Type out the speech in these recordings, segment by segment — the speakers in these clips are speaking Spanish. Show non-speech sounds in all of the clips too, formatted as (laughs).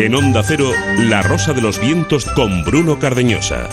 En Onda Cero, La Rosa de los Vientos con Bruno Cardeñosa.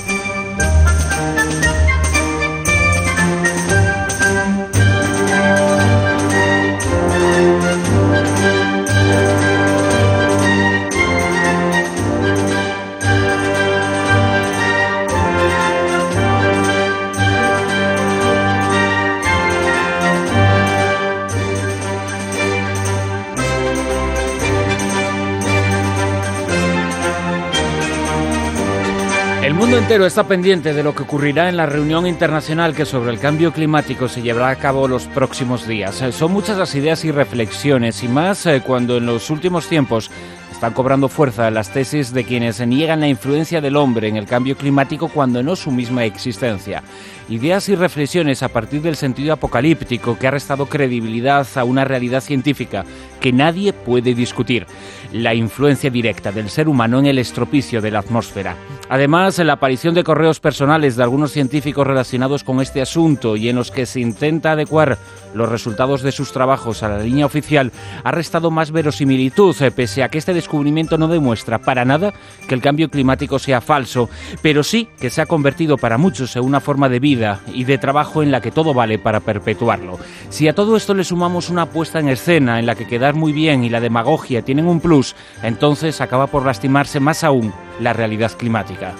Mundo entero está pendiente de lo que ocurrirá en la reunión internacional que sobre el cambio climático se llevará a cabo los próximos días. Eh, son muchas las ideas y reflexiones, y más eh, cuando en los últimos tiempos están cobrando fuerza las tesis de quienes niegan la influencia del hombre en el cambio climático cuando no su misma existencia. Ideas y reflexiones a partir del sentido apocalíptico que ha restado credibilidad a una realidad científica que nadie puede discutir, la influencia directa del ser humano en el estropicio de la atmósfera. Además, la aparición de correos personales de algunos científicos relacionados con este asunto y en los que se intenta adecuar los resultados de sus trabajos a la línea oficial ha restado más verosimilitud, eh, pese a que este descubrimiento no demuestra para nada que el cambio climático sea falso, pero sí que se ha convertido para muchos en una forma de vida y de trabajo en la que todo vale para perpetuarlo. Si a todo esto le sumamos una puesta en escena en la que quedar muy bien y la demagogia tienen un plus, entonces acaba por lastimarse más aún la realidad climática.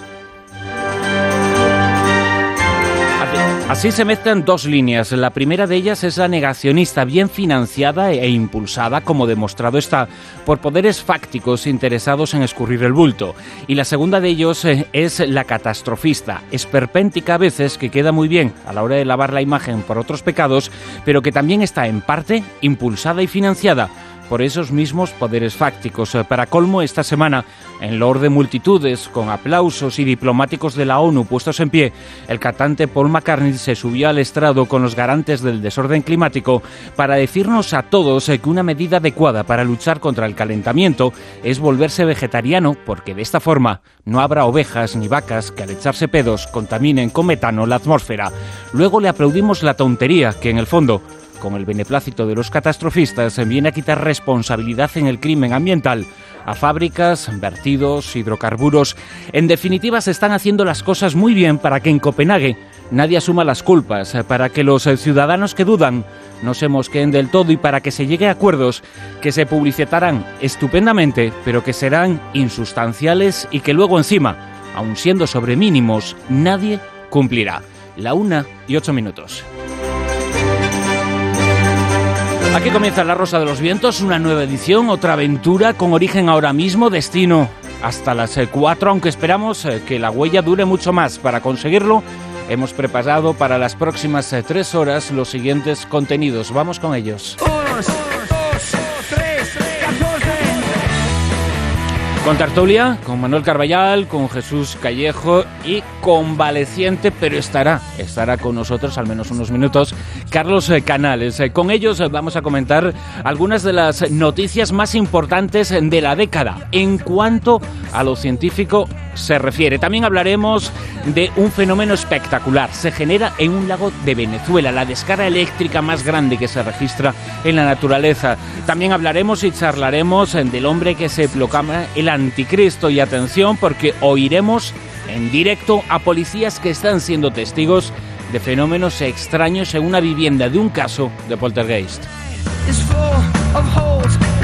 Así se mezclan dos líneas. La primera de ellas es la negacionista, bien financiada e impulsada, como demostrado está, por poderes fácticos interesados en escurrir el bulto. Y la segunda de ellos eh, es la catastrofista, esperpéntica a veces, que queda muy bien a la hora de lavar la imagen por otros pecados, pero que también está en parte impulsada y financiada por esos mismos poderes fácticos. Eh, para colmo, esta semana, en Lord de multitudes, con aplausos y diplomáticos de la ONU puestos en pie, el cantante Paul McCartney se subió al estrado con los garantes del desorden climático para decirnos a todos eh, que una medida adecuada para luchar contra el calentamiento es volverse vegetariano, porque de esta forma no habrá ovejas ni vacas que al echarse pedos contaminen con metano la atmósfera. Luego le aplaudimos la tontería, que en el fondo con el beneplácito de los catastrofistas, viene a quitar responsabilidad en el crimen ambiental a fábricas, vertidos, hidrocarburos. En definitiva, se están haciendo las cosas muy bien para que en Copenhague nadie asuma las culpas, para que los ciudadanos que dudan no se mosqueen del todo y para que se llegue a acuerdos que se publicitarán estupendamente, pero que serán insustanciales y que luego encima, aun siendo sobre mínimos, nadie cumplirá. La una y ocho minutos. Aquí comienza La Rosa de los Vientos, una nueva edición, otra aventura con origen ahora mismo, destino hasta las 4, eh, aunque esperamos eh, que la huella dure mucho más. Para conseguirlo, hemos preparado para las próximas 3 eh, horas los siguientes contenidos. Vamos con ellos. Con Tartulia, con Manuel Carballal, con Jesús Callejo y convaleciente, pero estará, estará con nosotros al menos unos minutos, Carlos eh, Canales. Eh, con ellos eh, vamos a comentar algunas de las noticias más importantes de la década en cuanto a lo científico se refiere. También hablaremos de un fenómeno espectacular. Se genera en un lago de Venezuela, la descarga eléctrica más grande que se registra en la naturaleza. También hablaremos y charlaremos del hombre que se proclama el anticristo. Y atención porque oiremos en directo a policías que están siendo testigos de fenómenos extraños en una vivienda de un caso de poltergeist.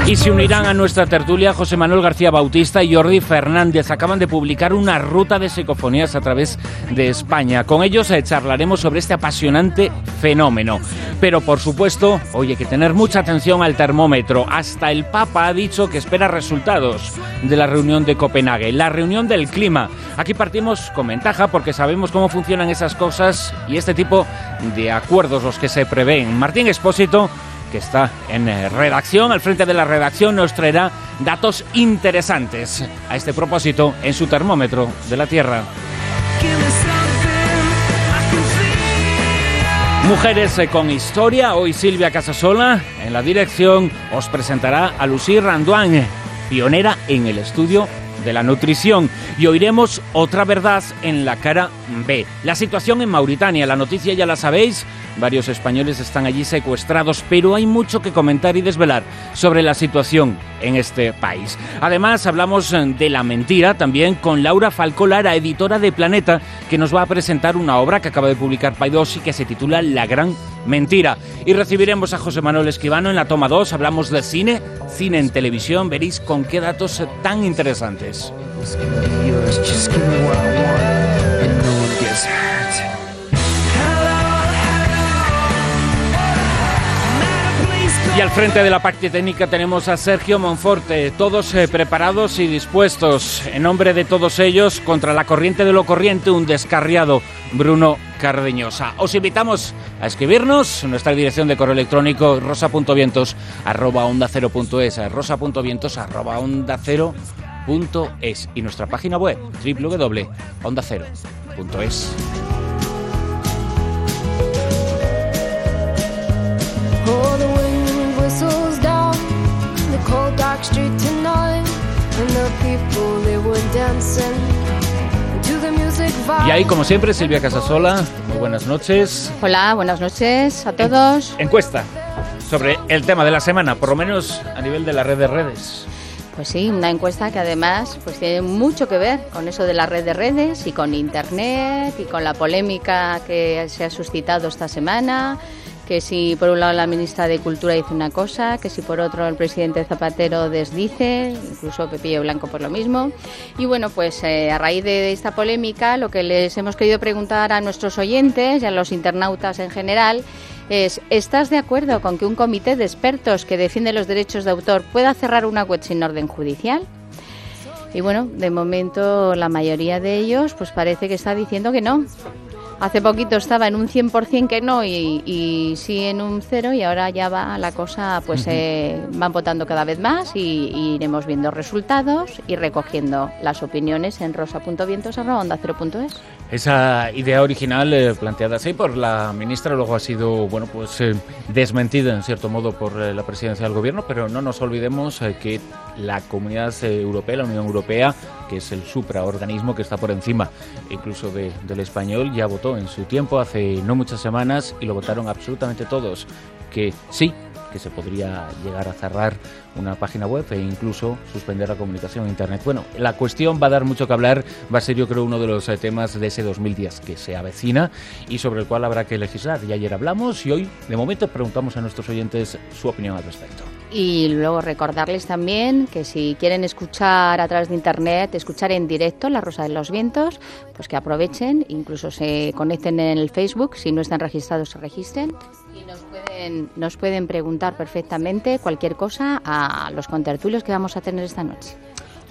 Y se unirán a nuestra tertulia José Manuel García Bautista y Jordi Fernández. Acaban de publicar una ruta de psicofonías a través de España. Con ellos eh, charlaremos sobre este apasionante fenómeno. Pero por supuesto, hoy hay que tener mucha atención al termómetro. Hasta el Papa ha dicho que espera resultados de la reunión de Copenhague, la reunión del clima. Aquí partimos con ventaja porque sabemos cómo funcionan esas cosas y este tipo de acuerdos los que se prevén. Martín Espósito que está en eh, redacción, al frente de la redacción, nos traerá datos interesantes a este propósito en su termómetro de la Tierra. Mujeres eh, con historia, hoy Silvia Casasola en la dirección os presentará a Lucy Randuan, pionera en el estudio de la nutrición y oiremos otra verdad en la cara B. La situación en Mauritania, la noticia ya la sabéis, varios españoles están allí secuestrados, pero hay mucho que comentar y desvelar sobre la situación en este país. Además, hablamos de la mentira también con Laura Falcolara, editora de Planeta, que nos va a presentar una obra que acaba de publicar Paidós y que se titula La Gran Mentira. Y recibiremos a José Manuel Escribano en la toma 2, hablamos de cine, cine en televisión, veréis con qué datos tan interesantes. Y al frente de la parte técnica tenemos a Sergio Monforte, todos eh, preparados y dispuestos, en nombre de todos ellos, contra la corriente de lo corriente, un descarriado Bruno Cardeñosa. Os invitamos a escribirnos en nuestra dirección de correo electrónico rosa.vientos arroba punto es y nuestra página web www.ondacero.es. Y ahí, como siempre, Silvia Casasola. Muy buenas noches. Hola, buenas noches a todos. encuesta sobre el tema de la semana, por lo menos a nivel de la red de redes. Pues sí, una encuesta que además pues tiene mucho que ver con eso de la red de redes y con Internet y con la polémica que se ha suscitado esta semana que si por un lado la ministra de Cultura dice una cosa, que si por otro el presidente Zapatero desdice, incluso Pepillo Blanco por lo mismo. Y bueno, pues eh, a raíz de esta polémica, lo que les hemos querido preguntar a nuestros oyentes y a los internautas en general es, ¿estás de acuerdo con que un comité de expertos que defiende los derechos de autor pueda cerrar una web sin orden judicial? Y bueno, de momento la mayoría de ellos pues parece que está diciendo que no, Hace poquito estaba en un 100% que no y, sí en un cero y ahora ya va la cosa, pues eh, van votando cada vez más y, iremos viendo resultados y recogiendo las opiniones en rosa.vientos.onda0.es. Esa idea original eh, planteada así por la ministra luego ha sido bueno pues eh, desmentida en cierto modo por la presidencia del gobierno, pero no nos olvidemos que la Comunidad Europea, la Unión Europea, que es el supraorganismo que está por encima incluso del español, ya votó en su tiempo, hace no muchas semanas, y lo votaron absolutamente todos, que sí, que se podría llegar a cerrar una página web e incluso suspender la comunicación en Internet. Bueno, la cuestión va a dar mucho que hablar, va a ser yo creo uno de los eh, temas de ese 2010 que se avecina y sobre el cual habrá que legislar. Y ayer hablamos y hoy, de momento, preguntamos a nuestros oyentes su opinión al respecto. Y luego recordarles también que si quieren escuchar a través de internet, escuchar en directo La Rosa de los Vientos, pues que aprovechen, incluso se conecten en el Facebook, si no están registrados se registren nos pueden, nos pueden preguntar perfectamente cualquier cosa a los contertulios que vamos a tener esta noche.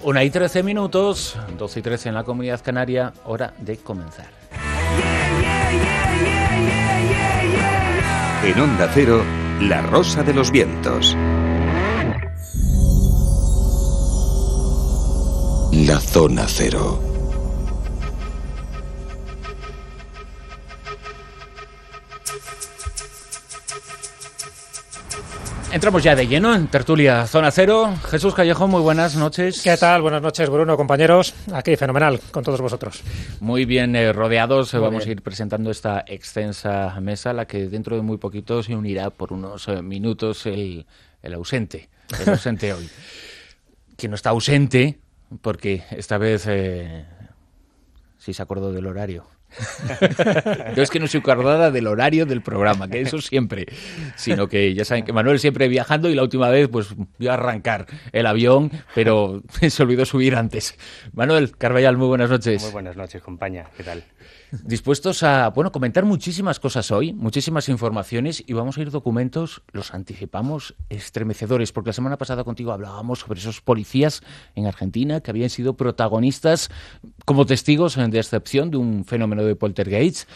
Una y trece minutos, 12 y 13 en la comunidad canaria, hora de comenzar. En Onda Cero, La Rosa de los Vientos. La Zona Cero. Entramos ya de lleno en Tertulia Zona Cero. Jesús Callejo, muy buenas noches. ¿Qué tal? Buenas noches, Bruno, compañeros. Aquí, fenomenal, con todos vosotros. Muy bien eh, rodeados, vamos a ir presentando esta extensa mesa, la que dentro de muy poquito se unirá por unos eh, minutos el, el ausente, el ausente hoy. (laughs) Que no está ausente, porque esta vez eh, sí se acordó del horario. Yo es que no soy acordada del horario del programa, que eso siempre, sino que ya saben que Manuel siempre viajando y la última vez pues vio a arrancar el avión, pero (laughs) se olvidó subir antes. Manuel Carballal, muy buenas noches. Muy buenas noches, compañía. ¿Qué tal? Dispuestos a bueno comentar muchísimas cosas hoy, muchísimas informaciones y vamos a ir documentos, los anticipamos, estremecedores, porque la semana pasada contigo hablábamos sobre esos policías en Argentina que habían sido protagonistas como testigos de excepción de un fenómeno de poltergeist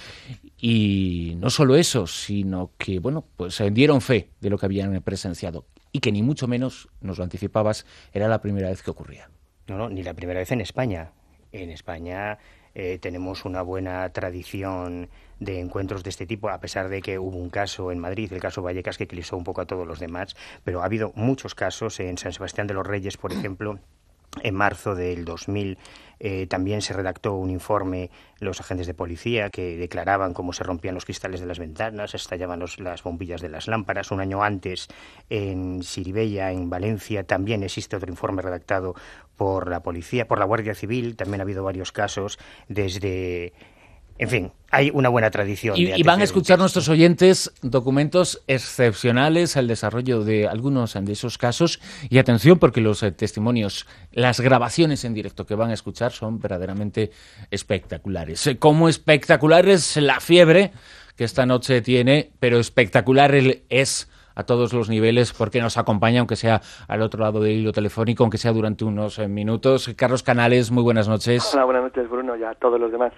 y no solo eso, sino que bueno, pues dieron fe de lo que habían presenciado y que ni mucho menos nos lo anticipabas, era la primera vez que ocurría. No, no, ni la primera vez en España. En España eh, tenemos una buena tradición de encuentros de este tipo, a pesar de que hubo un caso en Madrid, el caso Vallecas, que eclipsó un poco a todos los demás, pero ha habido muchos casos en San Sebastián de los Reyes, por ejemplo, En marzo del 2000 eh, también se redactó un informe los agentes de policía que declaraban cómo se rompían los cristales de las ventanas, estallaban las bombillas de las lámparas. Un año antes, en Siribella, en Valencia, también existe otro informe redactado por la policía, por la Guardia Civil. También ha habido varios casos desde en fin, hay una buena tradición. Y, van a escuchar nuestros oyentes documentos excepcionales al desarrollo de algunos de esos casos. Y atención, porque los eh, testimonios, las grabaciones en directo que van a escuchar son verdaderamente espectaculares. Eh, como espectacular es la fiebre que esta noche tiene, pero espectacular es a todos los niveles porque nos acompaña, aunque sea al otro lado del hilo telefónico, aunque sea durante unos eh, minutos. Carlos Canales, muy buenas noches. Hola, buenas noches, Bruno, y a todos los demás.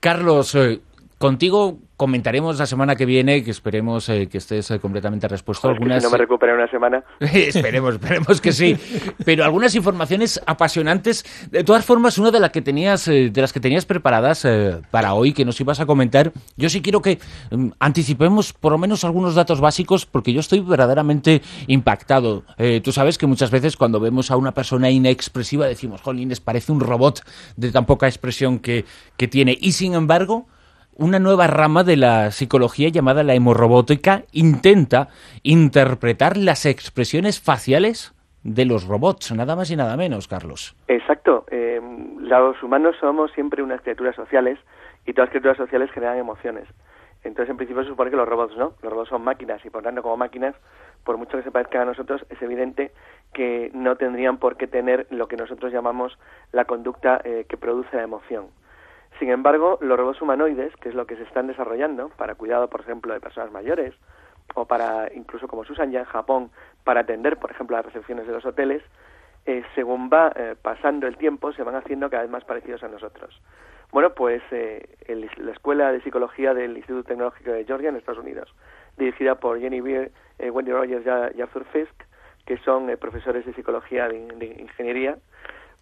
Carlos, eh, contigo comentaremos la semana que viene, que esperemos eh, que estés eh, completamente respuesto. algunas... si no me recupere una semana. (laughs) esperemos, esperemos que sí. Pero algunas informaciones apasionantes. De todas formas, una de las que tenías, de las que tenías preparadas para hoy, que nos ibas a comentar, yo sí quiero que mm, anticipemos por lo menos algunos datos básicos, porque yo estoy verdaderamente impactado. tú sabes que muchas veces cuando vemos a una persona inexpresiva decimos, Jolines, parece un robot de tan poca expresión que, que tiene. Y sin embargo, una nueva rama de la psicología llamada la hemorrobótica intenta interpretar las expresiones faciales de los robots, nada más y nada menos, Carlos. Exacto. Eh, los humanos somos siempre unas criaturas sociales y todas las criaturas sociales generan emociones. Entonces, en principio, se supone que los robots no. Los robots son máquinas y, por tanto, como máquinas, por mucho que se parezcan a nosotros, es evidente que no tendrían por qué tener lo que nosotros llamamos la conducta eh, que produce la emoción. Sin embargo, los robots humanoides, que es lo que se están desarrollando para cuidado, por ejemplo, de personas mayores, o para, incluso como se usan ya en Japón, para atender, por ejemplo, las recepciones de los hoteles, eh, según va eh, pasando el tiempo, se van haciendo cada vez más parecidos a nosotros. Bueno, pues eh, la Escuela de Psicología del Instituto Tecnológico de Georgia, en Estados Unidos, dirigida por Jenny Beer, Wendy Rogers y Arthur Fisk, que son profesores de psicología de ingeniería,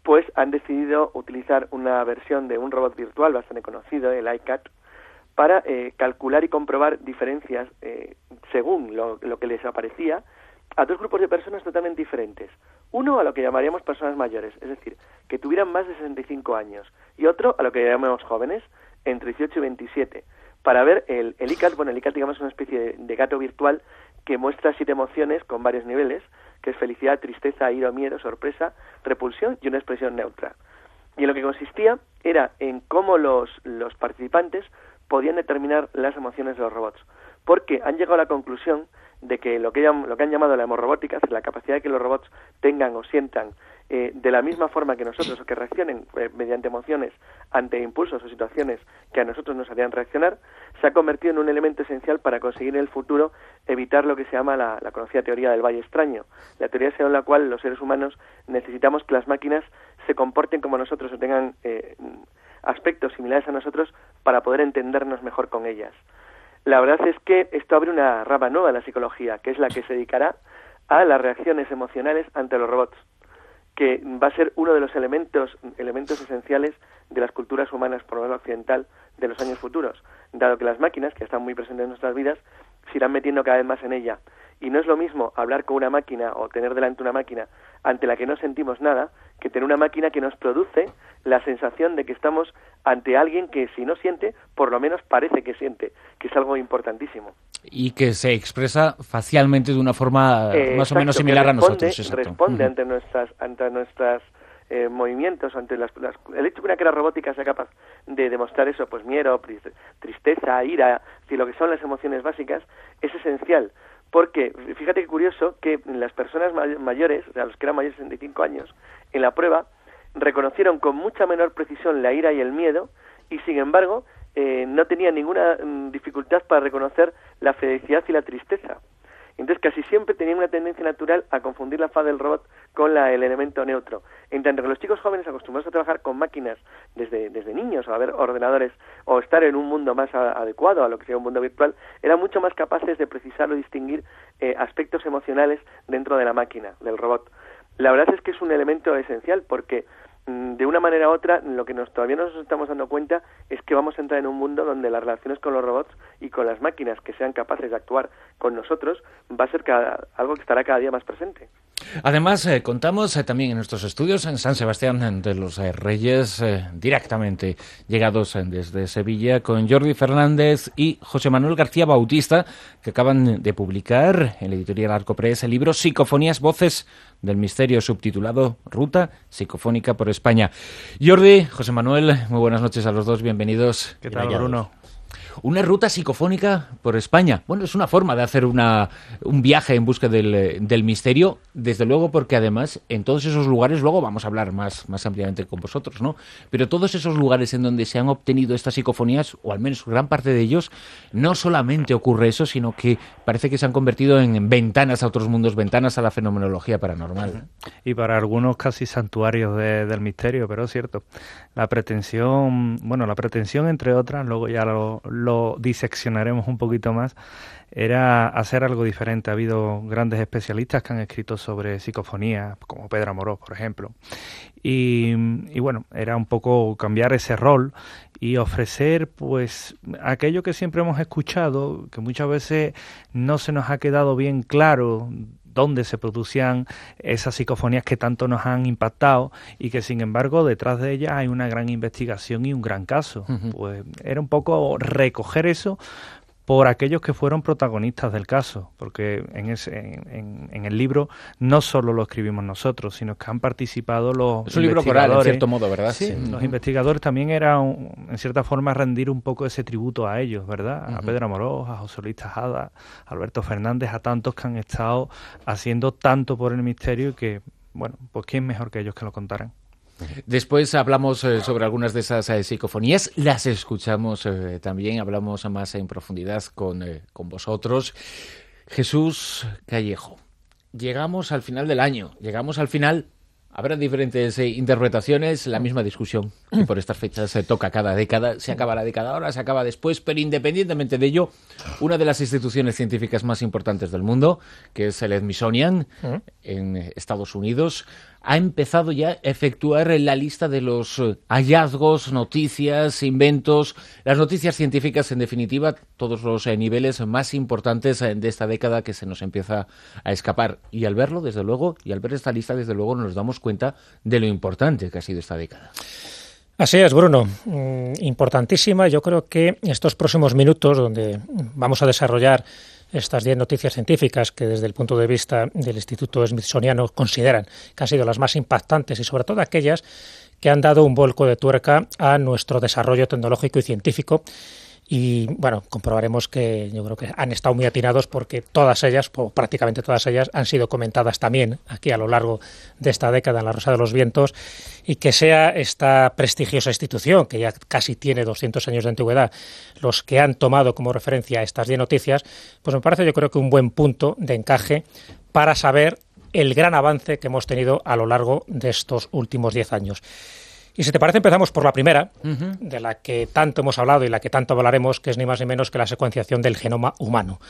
pues han decidido utilizar una versión de un robot virtual bastante conocido, el iCat, para eh, calcular y comprobar diferencias eh, según lo, que les aparecía a dos grupos de personas totalmente diferentes. Uno a lo que llamaríamos personas mayores, es decir, que tuvieran más de 65 años, y otro a lo que llamamos jóvenes, entre 18 y 27, para ver el, ICAT, bueno, el ICAT digamos es una especie de gato virtual que muestra siete emociones con varios niveles, que es felicidad, tristeza, ira, miedo, sorpresa, repulsión y una expresión neutra. Y en lo que consistía era en cómo los, los participantes podían determinar las emociones de los robots, porque han llegado a la conclusión de que lo que, lo que han llamado la hemorrobótica, es la capacidad de que los robots tengan o sientan eh, de la misma forma que nosotros o que reaccionen eh, mediante emociones ante impulsos o situaciones que a nosotros nos harían reaccionar, se ha convertido en un elemento esencial para conseguir en el futuro evitar lo que se llama la, conocida teoría del valle extraño, la teoría según la cual los seres humanos necesitamos que las máquinas se comporten como nosotros o tengan eh, aspectos similares a nosotros para poder entendernos mejor con ellas. La verdad es que esto abre una rama nueva de la psicología, que es la que se dedicará a las reacciones emocionales ante los robots que va a ser uno de los elementos, elementos esenciales de las culturas humanas, por lo menos occidental, de los años futuros, dado que las máquinas, que están muy presentes en nuestras vidas, se irán metiendo cada vez más en ella. Y no es lo mismo hablar con una máquina o tener delante una máquina ante la que no sentimos nada, que tener una máquina que nos produce la sensación de que estamos ante alguien que si no siente, por lo menos parece que siente, que es algo importantísimo. Y que se expresa facialmente de una forma más o menos similar a nosotros. Responde ante nuestras, ante nuestras eh, movimientos, ante las, el hecho de que una cara robótica sea capaz de demostrar eso, pues miedo, tristeza, ira, si lo que son las emociones básicas, es esencial. Porque, fíjate qué curioso, que las personas mayores, o sea, los que eran mayores de 65 años, en la prueba, reconocieron con mucha menor precisión la ira y el miedo y sin embargo eh, no tenían ninguna mm, dificultad para reconocer la felicidad y la tristeza. Entonces casi siempre tenían una tendencia natural a confundir la faz del robot con la, el elemento neutro. En tanto que los chicos jóvenes acostumbrados a trabajar con máquinas desde, desde niños, o a ver ordenadores, o estar en un mundo más adecuado a lo que sea un mundo virtual, eran mucho más capaces de precisar o distinguir eh, aspectos emocionales dentro de la máquina, del robot. La verdad es que es un elemento esencial porque de una manera u otra, lo que nos, todavía no nos estamos dando cuenta es que vamos a entrar en un mundo donde las relaciones con los robots y con las máquinas que sean capaces de actuar con nosotros va a ser algo que estará cada día más presente. Además, eh, contamos eh, también en nuestros estudios en San Sebastián de los eh, Reyes, directamente llegados desde Sevilla, con Jordi Fernández y José Manuel García Bautista, que acaban de publicar en la editorial Arcopress el libro Psicofonías, Voces del Misterio, subtitulado Ruta Psicofónica por España. Jordi, José Manuel, muy buenas noches a los dos, bienvenidos. ¿Qué tal, Bruno? Una ruta psicofónica por España. Bueno, es una forma de hacer una, un viaje en busca del, del, misterio, desde luego porque además en todos esos lugares, luego vamos a hablar más, más ampliamente con vosotros, ¿no? Pero todos esos lugares en donde se han obtenido estas psicofonías, o al menos gran parte de ellos, no solamente ocurre eso, sino que parece que se han convertido en ventanas a otros mundos, ventanas a la fenomenología paranormal. Y para algunos casi santuarios del misterio, pero es cierto. La pretensión, bueno, la pretensión entre otras, luego ya lo lo diseccionaremos un poquito más, era hacer algo diferente. Ha habido grandes especialistas que han escrito sobre psicofonía, como Pedro Amorós, por ejemplo. Y, y, bueno, era un poco cambiar ese rol y ofrecer pues aquello que siempre hemos escuchado, que muchas veces no se nos ha quedado bien claro dónde se producían esas psicofonías que tanto nos han impactado y que sin embargo detrás de ellas hay una gran investigación y un gran caso. Pues era un poco recoger eso por aquellos que fueron protagonistas del caso, porque en, ese, en, el libro no solo lo escribimos nosotros, sino que han participado los es un libro coral, en cierto modo, ¿verdad? Sí, los investigadores también era, en cierta forma, rendir un poco ese tributo a ellos, ¿verdad? A Pedro Amorós, a José Luis Tajada, a Alberto Fernández, a tantos que han estado haciendo tanto por el misterio y que, bueno, pues quién mejor que ellos que lo contaran. Después hablamos eh, sobre algunas de esas eh, psicofonías, las escuchamos eh, también, hablamos más en profundidad con, con vosotros. Jesús Callejo, llegamos al final del año, llegamos al final. Habrá diferentes interpretaciones, la misma discusión que por estas fechas se toca cada década. Se acaba la década ahora, se acaba después, pero independientemente de ello, una de las instituciones científicas más importantes del mundo, que es el Smithsonian en Estados Unidos, ha empezado ya a efectuar la lista de los eh, hallazgos, noticias, inventos, las noticias científicas, en definitiva, todos los eh, niveles más importantes eh, de esta década que se nos empieza a escapar. Y al verlo, desde luego, y al ver esta lista, desde luego, nos damos cuenta de lo importante que ha sido esta década. Así es, Bruno. Mm, importantísima. Yo creo que estos próximos minutos, donde vamos a desarrollar estas 10 noticias científicas que desde el punto de vista del Instituto Smithsoniano consideran que han sido las más impactantes y sobre todo aquellas que han dado un vuelco de tuerca a nuestro desarrollo tecnológico y científico y bueno, comprobaremos que yo creo que han estado muy atinados porque todas ellas, o prácticamente todas ellas, han sido comentadas también aquí a lo largo de esta década en la Rosa de los Vientos y que sea esta prestigiosa institución, que ya casi tiene 200 años de antigüedad, los que han tomado como referencia estas 10 noticias, pues me parece yo creo que un buen punto de encaje para saber el gran avance que hemos tenido a lo largo de estos últimos 10 años. Y si te parece, empezamos por la primera, de la que tanto hemos hablado y la que tanto hablaremos, que es ni más ni menos que la secuenciación del genoma humano.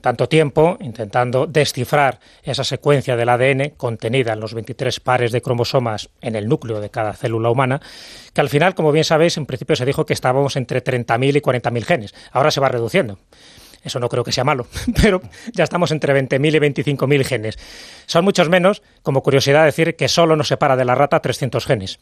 Tanto tiempo intentando descifrar esa secuencia del ADN contenida en los 23 pares de cromosomas en el núcleo de cada célula humana, que al final, como bien sabéis, en principio se dijo que estábamos entre 30.000 y 40.000 genes. Ahora se va reduciendo. Eso no creo que sea malo, (laughs) pero ya estamos entre 20.000 y 25.000 genes. Son muchos menos, como curiosidad decir que solo nos separa de la rata 300 genes.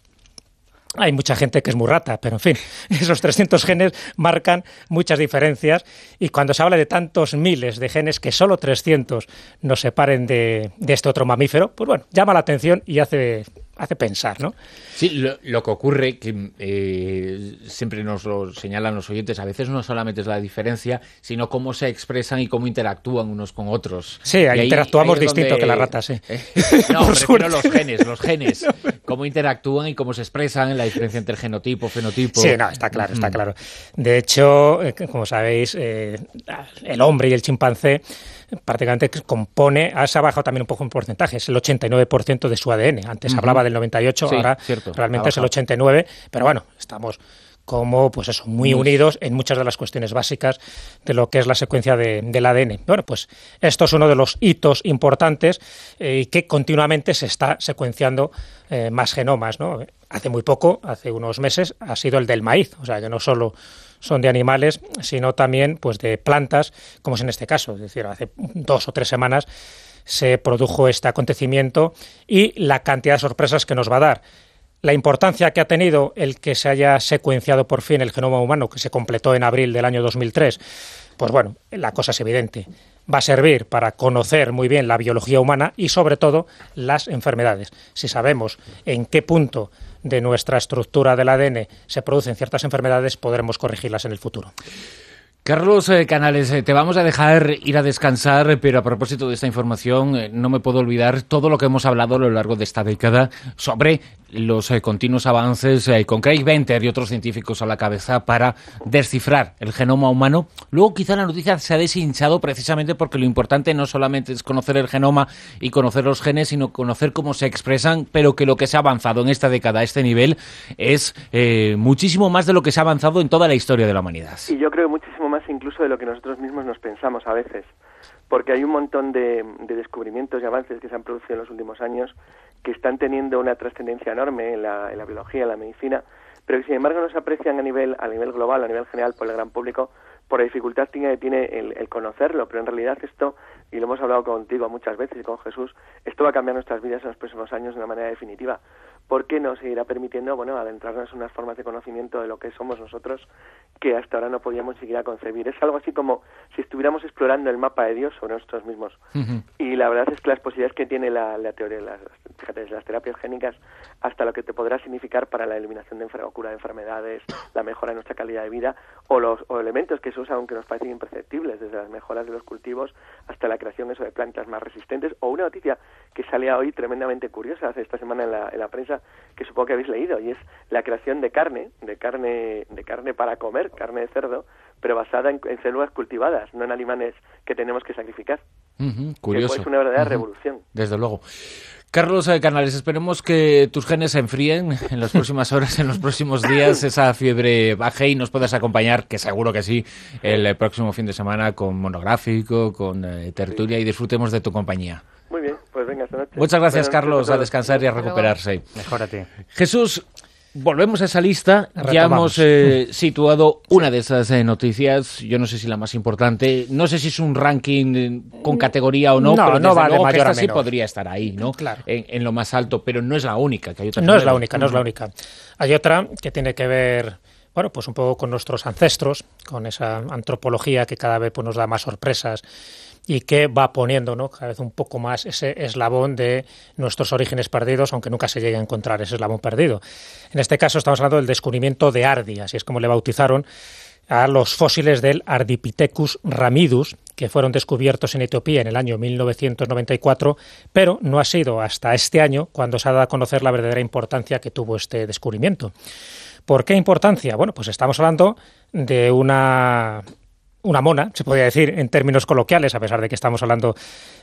Hay mucha gente que es muy rata, pero en fin, (laughs) esos 300 genes marcan muchas diferencias. Y cuando se habla de tantos miles de genes que solo 300 nos separen de, de este otro mamífero, pues bueno, llama la atención y hace hace pensar, ¿no? Sí, lo, que ocurre, que eh, siempre nos lo señalan los oyentes, a veces no solamente es la diferencia, sino cómo se expresan y cómo interactúan unos con otros. Sí, interactuamos distinto que las ratas, sí. (laughs) no, (laughs) pero los genes, los (laughs) genes, cómo interactúan y cómo se expresan, la diferencia entre genotipo, fenotipo. Sí, no, está claro, está claro. De hecho, eh, como sabéis, eh, el hombre y el chimpancé prácticamente compone, se ha bajado también un poco en porcentaje, es el 89% de su ADN. Antes hablaba del 98, ahora realmente es el 89, pero bueno, estamos como pues eso, muy unidos en muchas de las cuestiones básicas de lo que es la secuencia del ADN. Bueno, pues esto es uno de los hitos importantes eh, y que continuamente se está secuenciando eh, más genomas. ¿no? Hace muy poco, hace unos meses, ha sido el del maíz, o sea que no solo son de animales, sino también pues de plantas, como es en este caso. Es decir, hace dos o tres semanas se produjo este acontecimiento y la cantidad de sorpresas que nos va a dar. La importancia que ha tenido el que se haya secuenciado por fin el genoma humano, que se completó en abril del año 2003, pues bueno, la cosa es evidente. Va a servir para conocer muy bien la biología humana y sobre todo las enfermedades. Si sabemos en qué punto de nuestra estructura del ADN se producen ciertas enfermedades, podremos corregirlas en el futuro. Carlos eh, Canales, eh, te vamos a dejar ir a descansar, pero a propósito de esta información, eh, no me puedo olvidar todo lo que hemos hablado a lo largo de esta década sobre los continuos avances con Craig Venter y otros científicos a la cabeza para descifrar el genoma humano. Luego quizá la noticia se ha deshinchado precisamente porque lo importante no solamente es conocer el genoma y conocer los genes, sino conocer cómo se expresan, pero que lo que se ha avanzado en esta década a este nivel es muchísimo más de lo que se ha avanzado en toda la historia de la humanidad. Y yo creo muchísimo más incluso de lo que nosotros mismos nos pensamos a veces, porque hay un montón de, descubrimientos y avances que se han producido en los últimos años que están teniendo una trascendencia enorme en la, biología, en la medicina, pero que sin embargo no se aprecian a nivel, a nivel global, a nivel general por el gran público, por la dificultad que tiene el, conocerlo, pero en realidad esto, y lo hemos hablado contigo muchas veces y con Jesús, esto va a cambiar nuestras vidas en los próximos años de una manera definitiva, porque nos seguirá permitiendo, bueno, adentrarnos en unas formas de conocimiento de lo que somos nosotros que hasta ahora no podíamos siquiera concebir. Es algo así como si estuviéramos explorando el mapa de Dios sobre nosotros mismos. Y la verdad es que las posibilidades que tiene la, teoría, las, fíjate, las terapias génicas, hasta lo que te podrá significar para la eliminación de o cura de enfermedades, la mejora de nuestra calidad de vida, o los elementos que se usan aunque nos parecen imperceptibles, desde las mejoras de los cultivos hasta la creación eso de plantas más resistentes, o una noticia que salía hoy tremendamente curiosa hace esta semana en la, en la prensa, que supongo que habéis leído, y es la creación de carne, de carne, de carne para comer, carne de cerdo, pero basada en, células cultivadas, no en animales que tenemos que sacrificar. curioso. es una verdadera revolución. Desde luego. Carlos eh, Canales, esperemos que tus genes se enfríen en las próximas (laughs) horas, en los próximos días, esa fiebre baje y nos puedas acompañar, que seguro que sí, el próximo fin de semana con monográfico, con eh, tertulia y disfrutemos de tu compañía. Muy bien, pues venga, esta noche. Muchas gracias, Carlos, a descansar y a recuperarse. Mejórate. Jesús, Volvemos a esa lista. Ya hemos eh, situado una de esas eh, noticias. Yo no sé si la más importante. No sé si es un ranking eh, con categoría o no. No, pero no vale luego mayor sí podría estar ahí, ¿no? Claro. En, lo más alto, pero no es la única. Que hay no es la única, no es la única. Hay otra que tiene que ver, bueno, pues un poco con nuestros ancestros, con esa antropología que cada vez pues, nos da más sorpresas y que va poniendo cada vez un poco más ese eslabón de nuestros orígenes perdidos, aunque nunca se llegue a encontrar ese eslabón perdido. En este caso estamos hablando del descubrimiento de Ardi, así es como le bautizaron a los fósiles del Ardipithecus ramidus, que fueron descubiertos en Etiopía en el año 1994, pero no ha sido hasta este año cuando se ha dado a conocer la verdadera importancia que tuvo este descubrimiento. ¿Por qué importancia? Bueno, pues estamos hablando de una una mona, se podría decir en términos coloquiales, a pesar de que estamos hablando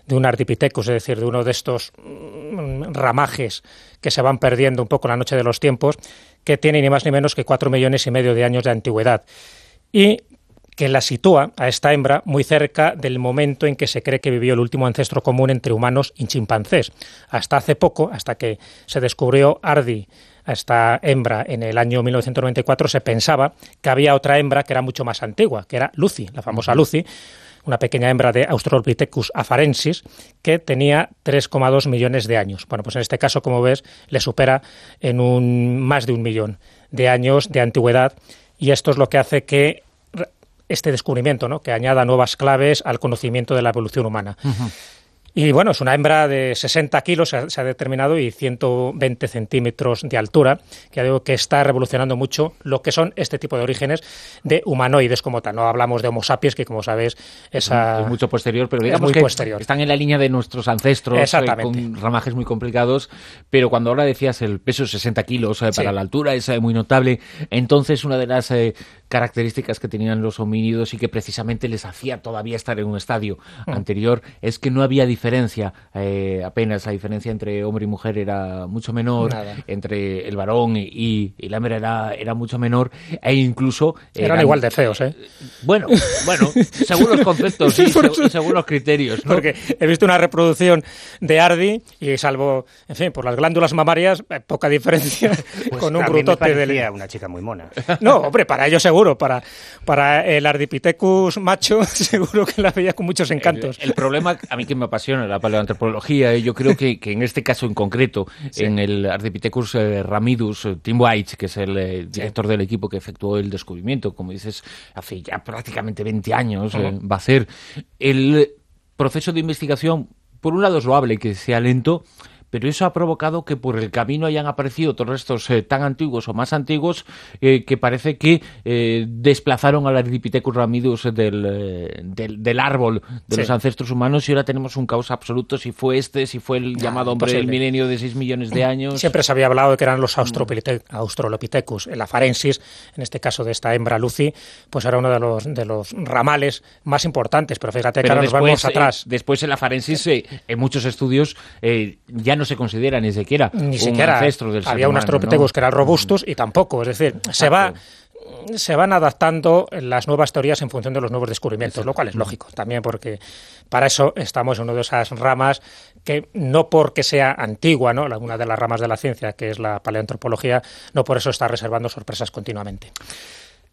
de un artipithecus, es decir, de uno de estos mm, ramajes que se van perdiendo un poco en la noche de los tiempos, que tiene ni más ni menos que cuatro millones y medio de años de antigüedad. Y que la sitúa a esta hembra muy cerca del momento en que se cree que vivió el último ancestro común entre humanos y chimpancés. Hasta hace poco, hasta que se descubrió Ardi a esta hembra en el año 1994, se pensaba que había otra hembra que era mucho más antigua, que era Lucy, la famosa Lucy, una pequeña hembra de Australopithecus afarensis que tenía 3,2 millones de años. Bueno, pues en este caso, como ves, le supera en un más de un millón de años de antigüedad y esto es lo que hace que este descubrimiento, ¿no? que añada nuevas claves al conocimiento de la evolución humana. Y bueno, es una hembra de 60 kilos, se ha, determinado, y 120 centímetros de altura, que digo que está revolucionando mucho lo que son este tipo de orígenes de humanoides como tal. No hablamos de Homo sapiens, que como sabes es mucho posterior, pero digamos que están en la línea de nuestros ancestros, eh, con ramajes muy complicados. Pero cuando ahora decías el peso de 60 kilos eh, para la altura es eh, muy notable, entonces una de las características que tenían los homínidos y que precisamente les hacía todavía estar en un estadio mm. anterior es que no había diferencia eh, apenas la diferencia entre hombre y mujer era mucho menor entre el varón y, la hembra era, era mucho menor e incluso eran, igual de feos eh bueno bueno según los conceptos y (laughs) según, los criterios porque he visto una reproducción de Ardi y salvo en fin por las glándulas mamarias eh, poca diferencia (laughs) (laughs) pues con un brutote de una chica muy mona no hombre para ellos seguro. Para, para el Ardipithecus macho, seguro que la veía con muchos encantos. El, problema, a mí que me apasiona apasiona la paleoantropología. ¿eh? Yo creo (laughs) que, en este caso en concreto, en el Ardipithecus eh, ramidus, eh, Tim White, que es el director del equipo que efectuó el descubrimiento, como dices, hace ya prácticamente 20 años, va a ser el proceso de investigación, por un lado es loable que sea lento, pero eso ha provocado que por el camino hayan aparecido otros restos eh, tan antiguos o más antiguos eh, que parece que eh, desplazaron al Ardipithecus ramidus del, del, árbol de los ancestros humanos y ahora tenemos un caos absoluto si fue este, si fue el llamado hombre del milenio de 6 millones de años. (clears throat) Siempre se había hablado de que eran los Australopithecus, la farensis, en este caso de esta hembra Lucy, pues era uno de los, de los ramales más importantes, pero fíjate que ahora nos vamos atrás. después en la farensis, en muchos estudios, ya no se considera ni siquiera ni siquiera ancestro del Había unos tropetecos que eran robustos y tampoco. Es decir, se va se van adaptando las nuevas teorías en función de los nuevos descubrimientos, lo cual es lógico también porque para eso estamos en una de esas ramas que no porque sea antigua, ¿no? una de las ramas de la ciencia, que es la paleoantropología, no por eso está reservando sorpresas continuamente.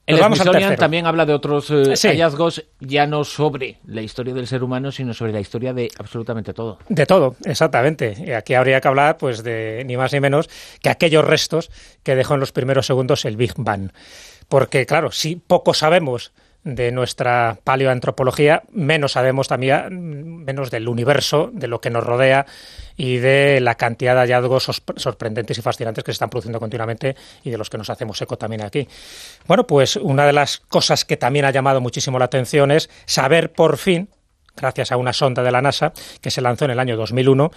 El Smithsonian también habla de otros eh, hallazgos ya no sobre la historia del ser humano, sino sobre la historia de absolutamente todo. De todo, exactamente. Y aquí habría que hablar pues de ni más ni menos que aquellos restos que dejó en los primeros segundos el Big Bang. Porque claro, si poco sabemos de nuestra paleoantropología, menos sabemos también, menos del universo, de lo que nos rodea y de la cantidad de hallazgos sorprendentes y fascinantes que se están produciendo continuamente y de los que nos hacemos eco también aquí. Bueno, pues una de las cosas que también ha llamado muchísimo la atención es saber por fin, gracias a una sonda de la NASA que se lanzó en el año 2001,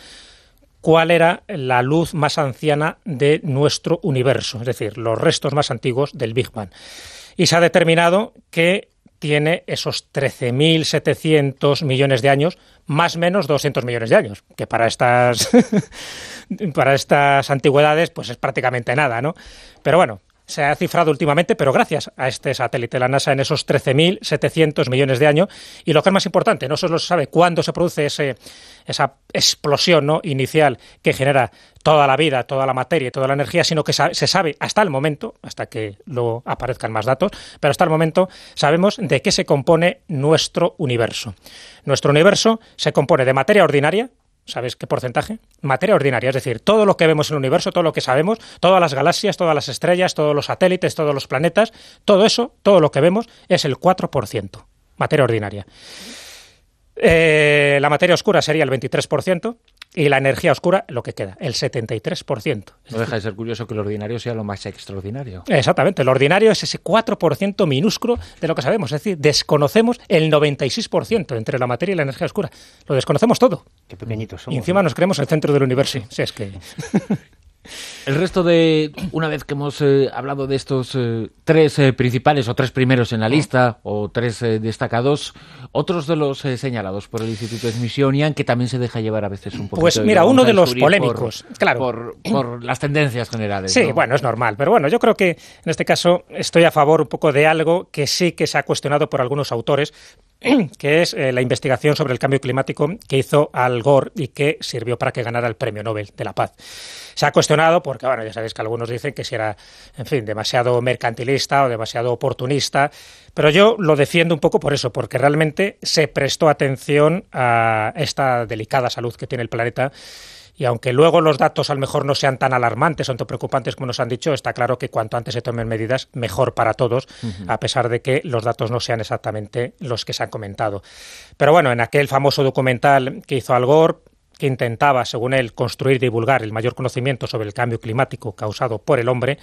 cuál era la luz más anciana de nuestro universo, es decir, los restos más antiguos del Big Bang. Y se ha determinado que tiene esos 13.700 millones de años, más menos 200 millones de años, que para estas, (laughs) para estas antigüedades pues es prácticamente nada, ¿no? Pero bueno, se ha cifrado últimamente, pero gracias a este satélite la NASA en esos 13.700 millones de años. Y lo que es más importante, no solo se sabe cuándo se produce ese, esa explosión ¿no? inicial que genera toda la vida, toda la materia y toda la energía, sino que se sabe hasta el momento, hasta que luego aparezcan más datos, pero hasta el momento sabemos de qué se compone nuestro universo. Nuestro universo se compone de materia ordinaria, ¿Sabes qué porcentaje? Materia ordinaria, es decir, todo lo que vemos en el universo, todo lo que sabemos, todas las galaxias, todas las estrellas, todos los satélites, todos los planetas, todo eso, todo lo que vemos es el 4%, materia ordinaria. Eh, la materia oscura sería el 23%, y la energía oscura, lo que queda, el 73%. No deja de ser curioso que lo ordinario sea lo más extraordinario. Exactamente, lo ordinario es ese 4% minúsculo de lo que sabemos, es decir, desconocemos el 96% entre la materia y la energía oscura. Lo desconocemos todo. Qué pequeñitos somos. Y encima nos creemos el centro del universo. Sí, es que... (laughs) El resto de, una vez que hemos eh, hablado de estos eh, tres eh, principales o tres primeros en la lista o tres destacados, otros de los señalados por el Instituto Smithsonian que también se deja llevar a veces un poco. Pues mira, uno de los polémicos, claro. Por, las tendencias generales. Sí, bueno, es normal, pero bueno, yo creo que en este caso estoy a favor un poco de algo que sí que se ha cuestionado por algunos autores, (clears throat) que es la investigación sobre el cambio climático que hizo Al Gore y que sirvió para que ganara el Premio Nobel de la Paz. Se ha cuestionado porque, bueno, ya sabéis que algunos dicen que si era, en fin, demasiado mercantilista o demasiado oportunista, pero yo lo defiendo un poco por eso, porque realmente se prestó atención a esta delicada salud que tiene el planeta y aunque luego los datos a lo mejor no sean tan alarmantes o tan preocupantes como nos han dicho, está claro que cuanto antes se tomen medidas, mejor para todos, a pesar de que los datos no sean exactamente los que se han comentado. Pero bueno, en aquel famoso documental que hizo Al Gore, que intentaba, según él, construir y divulgar el mayor conocimiento sobre el cambio climático causado por el hombre,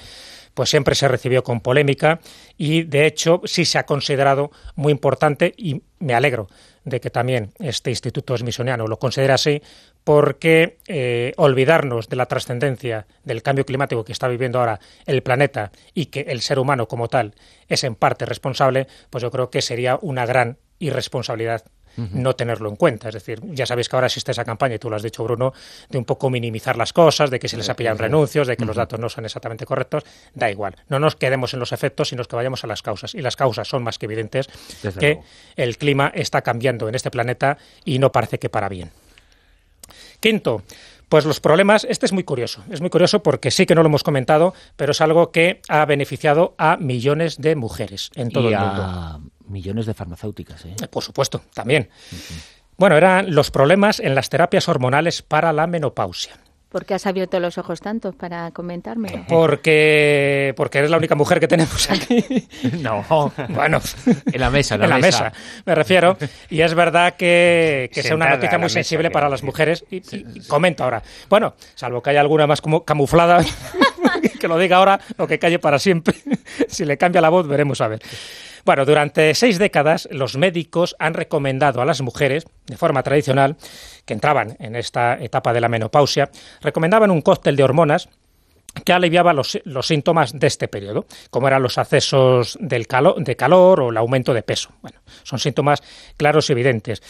pues siempre se recibió con polémica y, de hecho, sí se ha considerado muy importante y me alegro de que también este Instituto Smithsoniano lo considere así, porque eh, olvidarnos de la trascendencia del cambio climático que está viviendo ahora el planeta y que el ser humano como tal es en parte responsable, pues yo creo que sería una gran irresponsabilidad no tenerlo en cuenta. Es decir, ya sabéis que ahora existe esa campaña, y tú lo has dicho, Bruno, de un poco minimizar las cosas, de que se les ha pillado renuncios, de que los datos no son exactamente correctos. Da igual. No nos quedemos en los efectos, sino que vayamos a las causas. Y las causas son más que evidentes que el clima está cambiando en este planeta y no parece que para bien. Quinto, pues los problemas, este es muy curioso, es muy curioso porque sí que no lo hemos comentado, pero es algo que ha beneficiado a millones de mujeres en todo el mundo millones de farmacéuticas. ¿eh? Por supuesto, también. Bueno, eran los problemas en las terapias hormonales para la menopausia. ¿Por qué has abierto los ojos tantos para comentármelo? (laughs) Porque, porque eres la única mujer que tenemos (laughs) aquí. No. Bueno, en la mesa, en la, en la mesa. me refiero. Y es verdad que, que sea una noticia muy sensible para las mujeres. Y, y- y comento ahora. Bueno, salvo que haya alguna más como camuflada, (laughs) que lo diga ahora o que calle para siempre. si le cambia la voz, veremos a ver. Bueno, durante seis décadas los médicos han recomendado a las mujeres, de forma tradicional, que entraban en esta etapa de la menopausia, recomendaban un cóctel de hormonas que aliviaba los, síntomas de este periodo, como eran los accesos del de calor o el aumento de peso. Bueno, son síntomas claros y evidentes.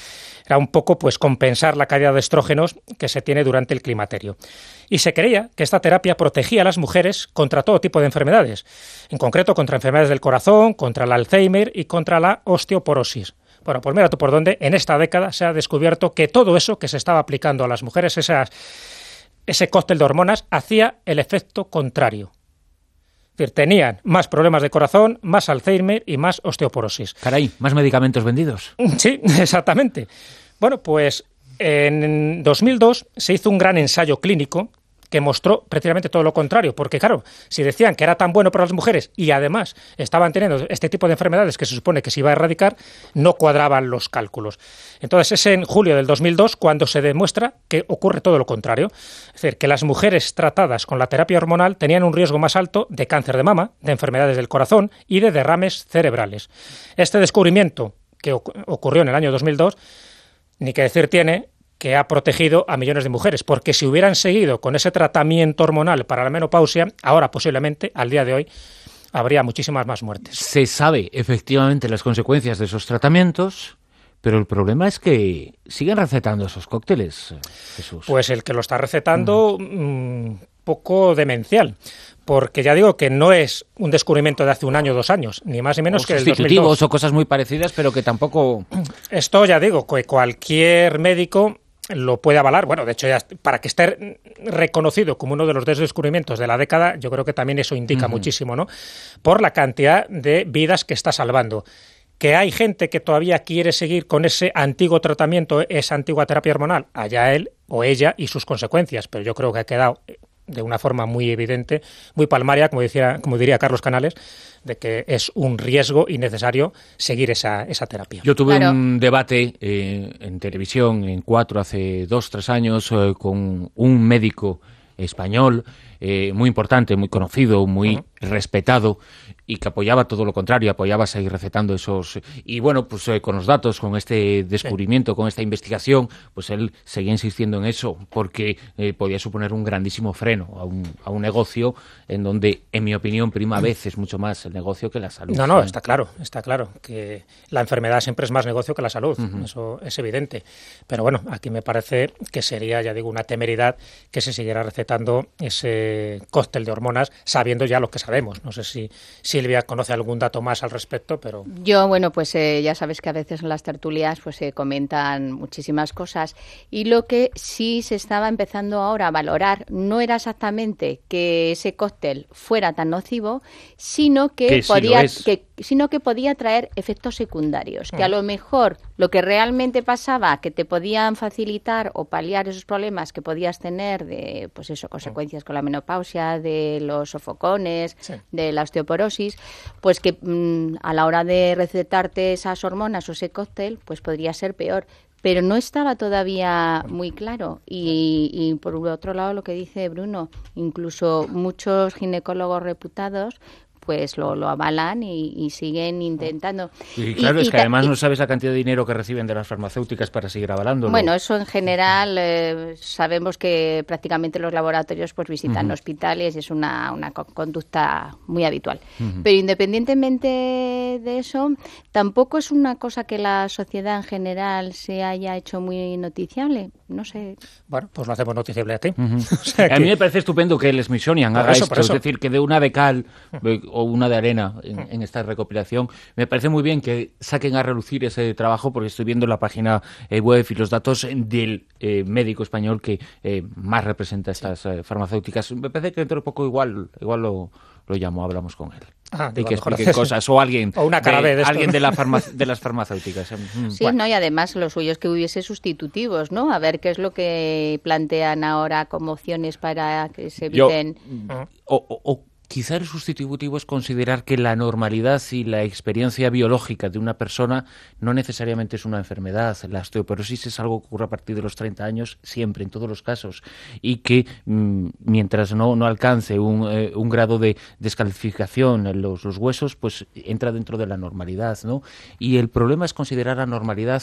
Era un poco pues compensar la caída de estrógenos que se tiene durante el climaterio. Y se creía que esta terapia protegía a las mujeres contra todo tipo de enfermedades, en concreto contra enfermedades del corazón, contra el Alzheimer y contra la osteoporosis. Bueno, pues mira tú por dónde en esta década se ha descubierto que todo eso que se estaba aplicando a las mujeres, esas ese cóctel de hormonas hacía el efecto contrario. Tenían más problemas de corazón, más Alzheimer y más osteoporosis. Caray, más medicamentos vendidos. (laughs) Sí, exactamente. Bueno, pues en 2002 se hizo un gran ensayo clínico que mostró precisamente todo lo contrario, porque claro, si decían que era tan bueno para las mujeres y además estaban teniendo este tipo de enfermedades que se supone que se iba a erradicar, no cuadraban los cálculos. Entonces es en julio del 2002 cuando se demuestra que ocurre todo lo contrario, es decir, que las mujeres tratadas con la terapia hormonal tenían un riesgo más alto de cáncer de mama, de enfermedades del corazón y de derrames cerebrales. Este descubrimiento que oc- ocurrió en el año 2002 ni que decir tiene que ha protegido a millones de mujeres, porque si hubieran seguido con ese tratamiento hormonal para la menopausia, ahora posiblemente, al día de hoy, habría muchísimas más muertes. Se sabe efectivamente las consecuencias de esos tratamientos, pero el problema es que siguen recetando esos cócteles, Jesús. Pues el que lo está recetando, mm, poco demencial. Porque ya digo que no es un descubrimiento de hace un año o dos años, ni más ni menos o que el sustitutivos 2002. o cosas muy parecidas, pero que tampoco... Esto ya digo, que cualquier médico lo puede avalar. Bueno, de hecho, ya para que esté reconocido como uno de los descubrimientos de la década, yo creo que también eso indica muchísimo, ¿no? Por la cantidad de vidas que está salvando. Que hay gente que todavía quiere seguir con ese antiguo tratamiento, esa antigua terapia hormonal, allá él o ella y sus consecuencias, pero yo creo que ha quedado de una forma muy evidente, muy palmaria, como, decía, como diría Carlos Canales, de que es un riesgo innecesario seguir esa, esa terapia. Yo tuve Claro. un debate eh, en televisión, en cuatro, hace dos, tres años, eh, con un médico español eh, muy importante, muy conocido, muy respetado y que apoyaba todo lo contrario, apoyaba seguir recetando esos... Y bueno, pues eh, con los datos, con este descubrimiento, con esta investigación, pues él seguía insistiendo en eso porque eh, podía suponer un grandísimo freno a un, a un negocio en donde, en mi opinión, prima a (clears throat) veces mucho más el negocio que la salud. No, no, está claro, está claro que la enfermedad siempre es más negocio que la salud, eso es evidente. Pero bueno, aquí me parece que sería, ya digo, una temeridad que se siguiera recetando ese cóctel de hormonas sabiendo ya lo que sabemos. No sé si Silvia conoce algún dato más al respecto, pero Yo, bueno, pues eh, ya sabes que a veces en las tertulias pues se comentan muchísimas cosas y lo que sí se estaba empezando ahora a valorar no era exactamente que ese cóctel fuera tan nocivo, sino que, podía que sino que podía traer efectos secundarios, que a lo mejor lo que realmente pasaba, que te podían facilitar o paliar esos problemas que podías tener de, pues eso, consecuencias con la menopausia, de los sofocones, Sí. de la osteoporosis, pues que mm, a la hora de recetarte esas hormonas o ese cóctel, pues podría ser peor. Pero no estaba todavía muy claro. Y, y por otro lado, lo que dice Bruno, incluso muchos ginecólogos reputados pues lo, lo avalan y, y siguen intentando. Y claro, es que además no sabes la cantidad de dinero que reciben de las farmacéuticas para seguir avalándolo. Bueno, eso en general eh, sabemos que prácticamente los laboratorios pues visitan hospitales y es una, una co- conducta muy habitual. Pero independientemente de eso, tampoco es una cosa que la sociedad en general se haya hecho muy noticiable. No sé. bueno, pues lo hacemos noticiable a ti. Ujú. (laughs) O sea A mí me parece estupendo que el Smithsonian Por haga eso, esto, es decir, que de una de cal o una de arena en, en esta recopilación. Me parece muy bien que saquen a relucir ese trabajo porque estoy viendo la página eh, web y los datos del eh, médico español que eh, más representa estas eh, farmacéuticas. Me parece que dentro de poco igual, igual lo, lo llamo, hablamos con él. Ah, y que cosas o alguien (laughs) O una cara de esto, alguien ¿no? de, la farma- (laughs) de las farmacéuticas Mm. Sí, ¿no? Y además lo suyo es que hubiese sustitutivos, ¿no? A ver qué es lo que plantean ahora como opciones para que se Yo- eviten. o, o- o quizá el sustitutivo es considerar que la normalidad y la experiencia biológica de una persona no necesariamente es una enfermedad. La osteoporosis es algo que ocurre a partir de los 30 años, siempre, en todos los casos, y que mm, mientras no, no alcance un, eh, grado de descalificación en los, los huesos, pues entra dentro de la normalidad, ¿no? Y el problema es considerar la normalidad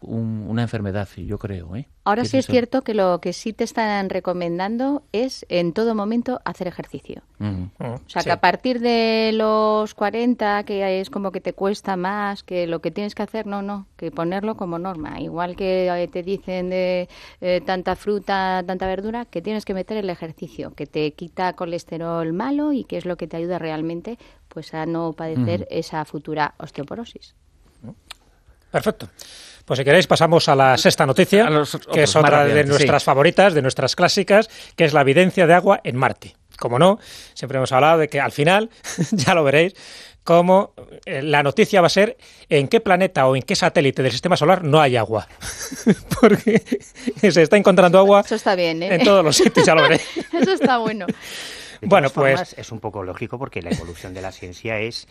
un- una enfermedad, yo creo, ¿eh? Ahora sí es cierto que lo que sí te están recomendando es en todo momento hacer ejercicio. Mm, O sea, sí. que a partir de los 40, que es como que te cuesta más, que lo que tienes que hacer, no, no, que ponerlo como norma. Igual que eh, te dicen de eh, tanta fruta, tanta verdura, que tienes que meter el ejercicio, que te quita colesterol malo y que es lo que te ayuda realmente pues a no padecer esa futura osteoporosis. Perfecto. Pues si queréis pasamos a la sexta noticia, los que es otra de nuestras sí. favoritas, de nuestras clásicas, que es la evidencia de agua en Marte. Como no, siempre hemos hablado de que al final, (laughs) ya lo veréis, cómo eh, la noticia va a ser en qué planeta o en qué satélite del sistema solar no hay agua. (laughs) Porque se está encontrando agua Eso está bien, ¿eh? en todos los sitios, ya lo veréis. (laughs) Eso está bueno. Bueno, pues- formas, es un poco lógico porque la evolución de la ciencia es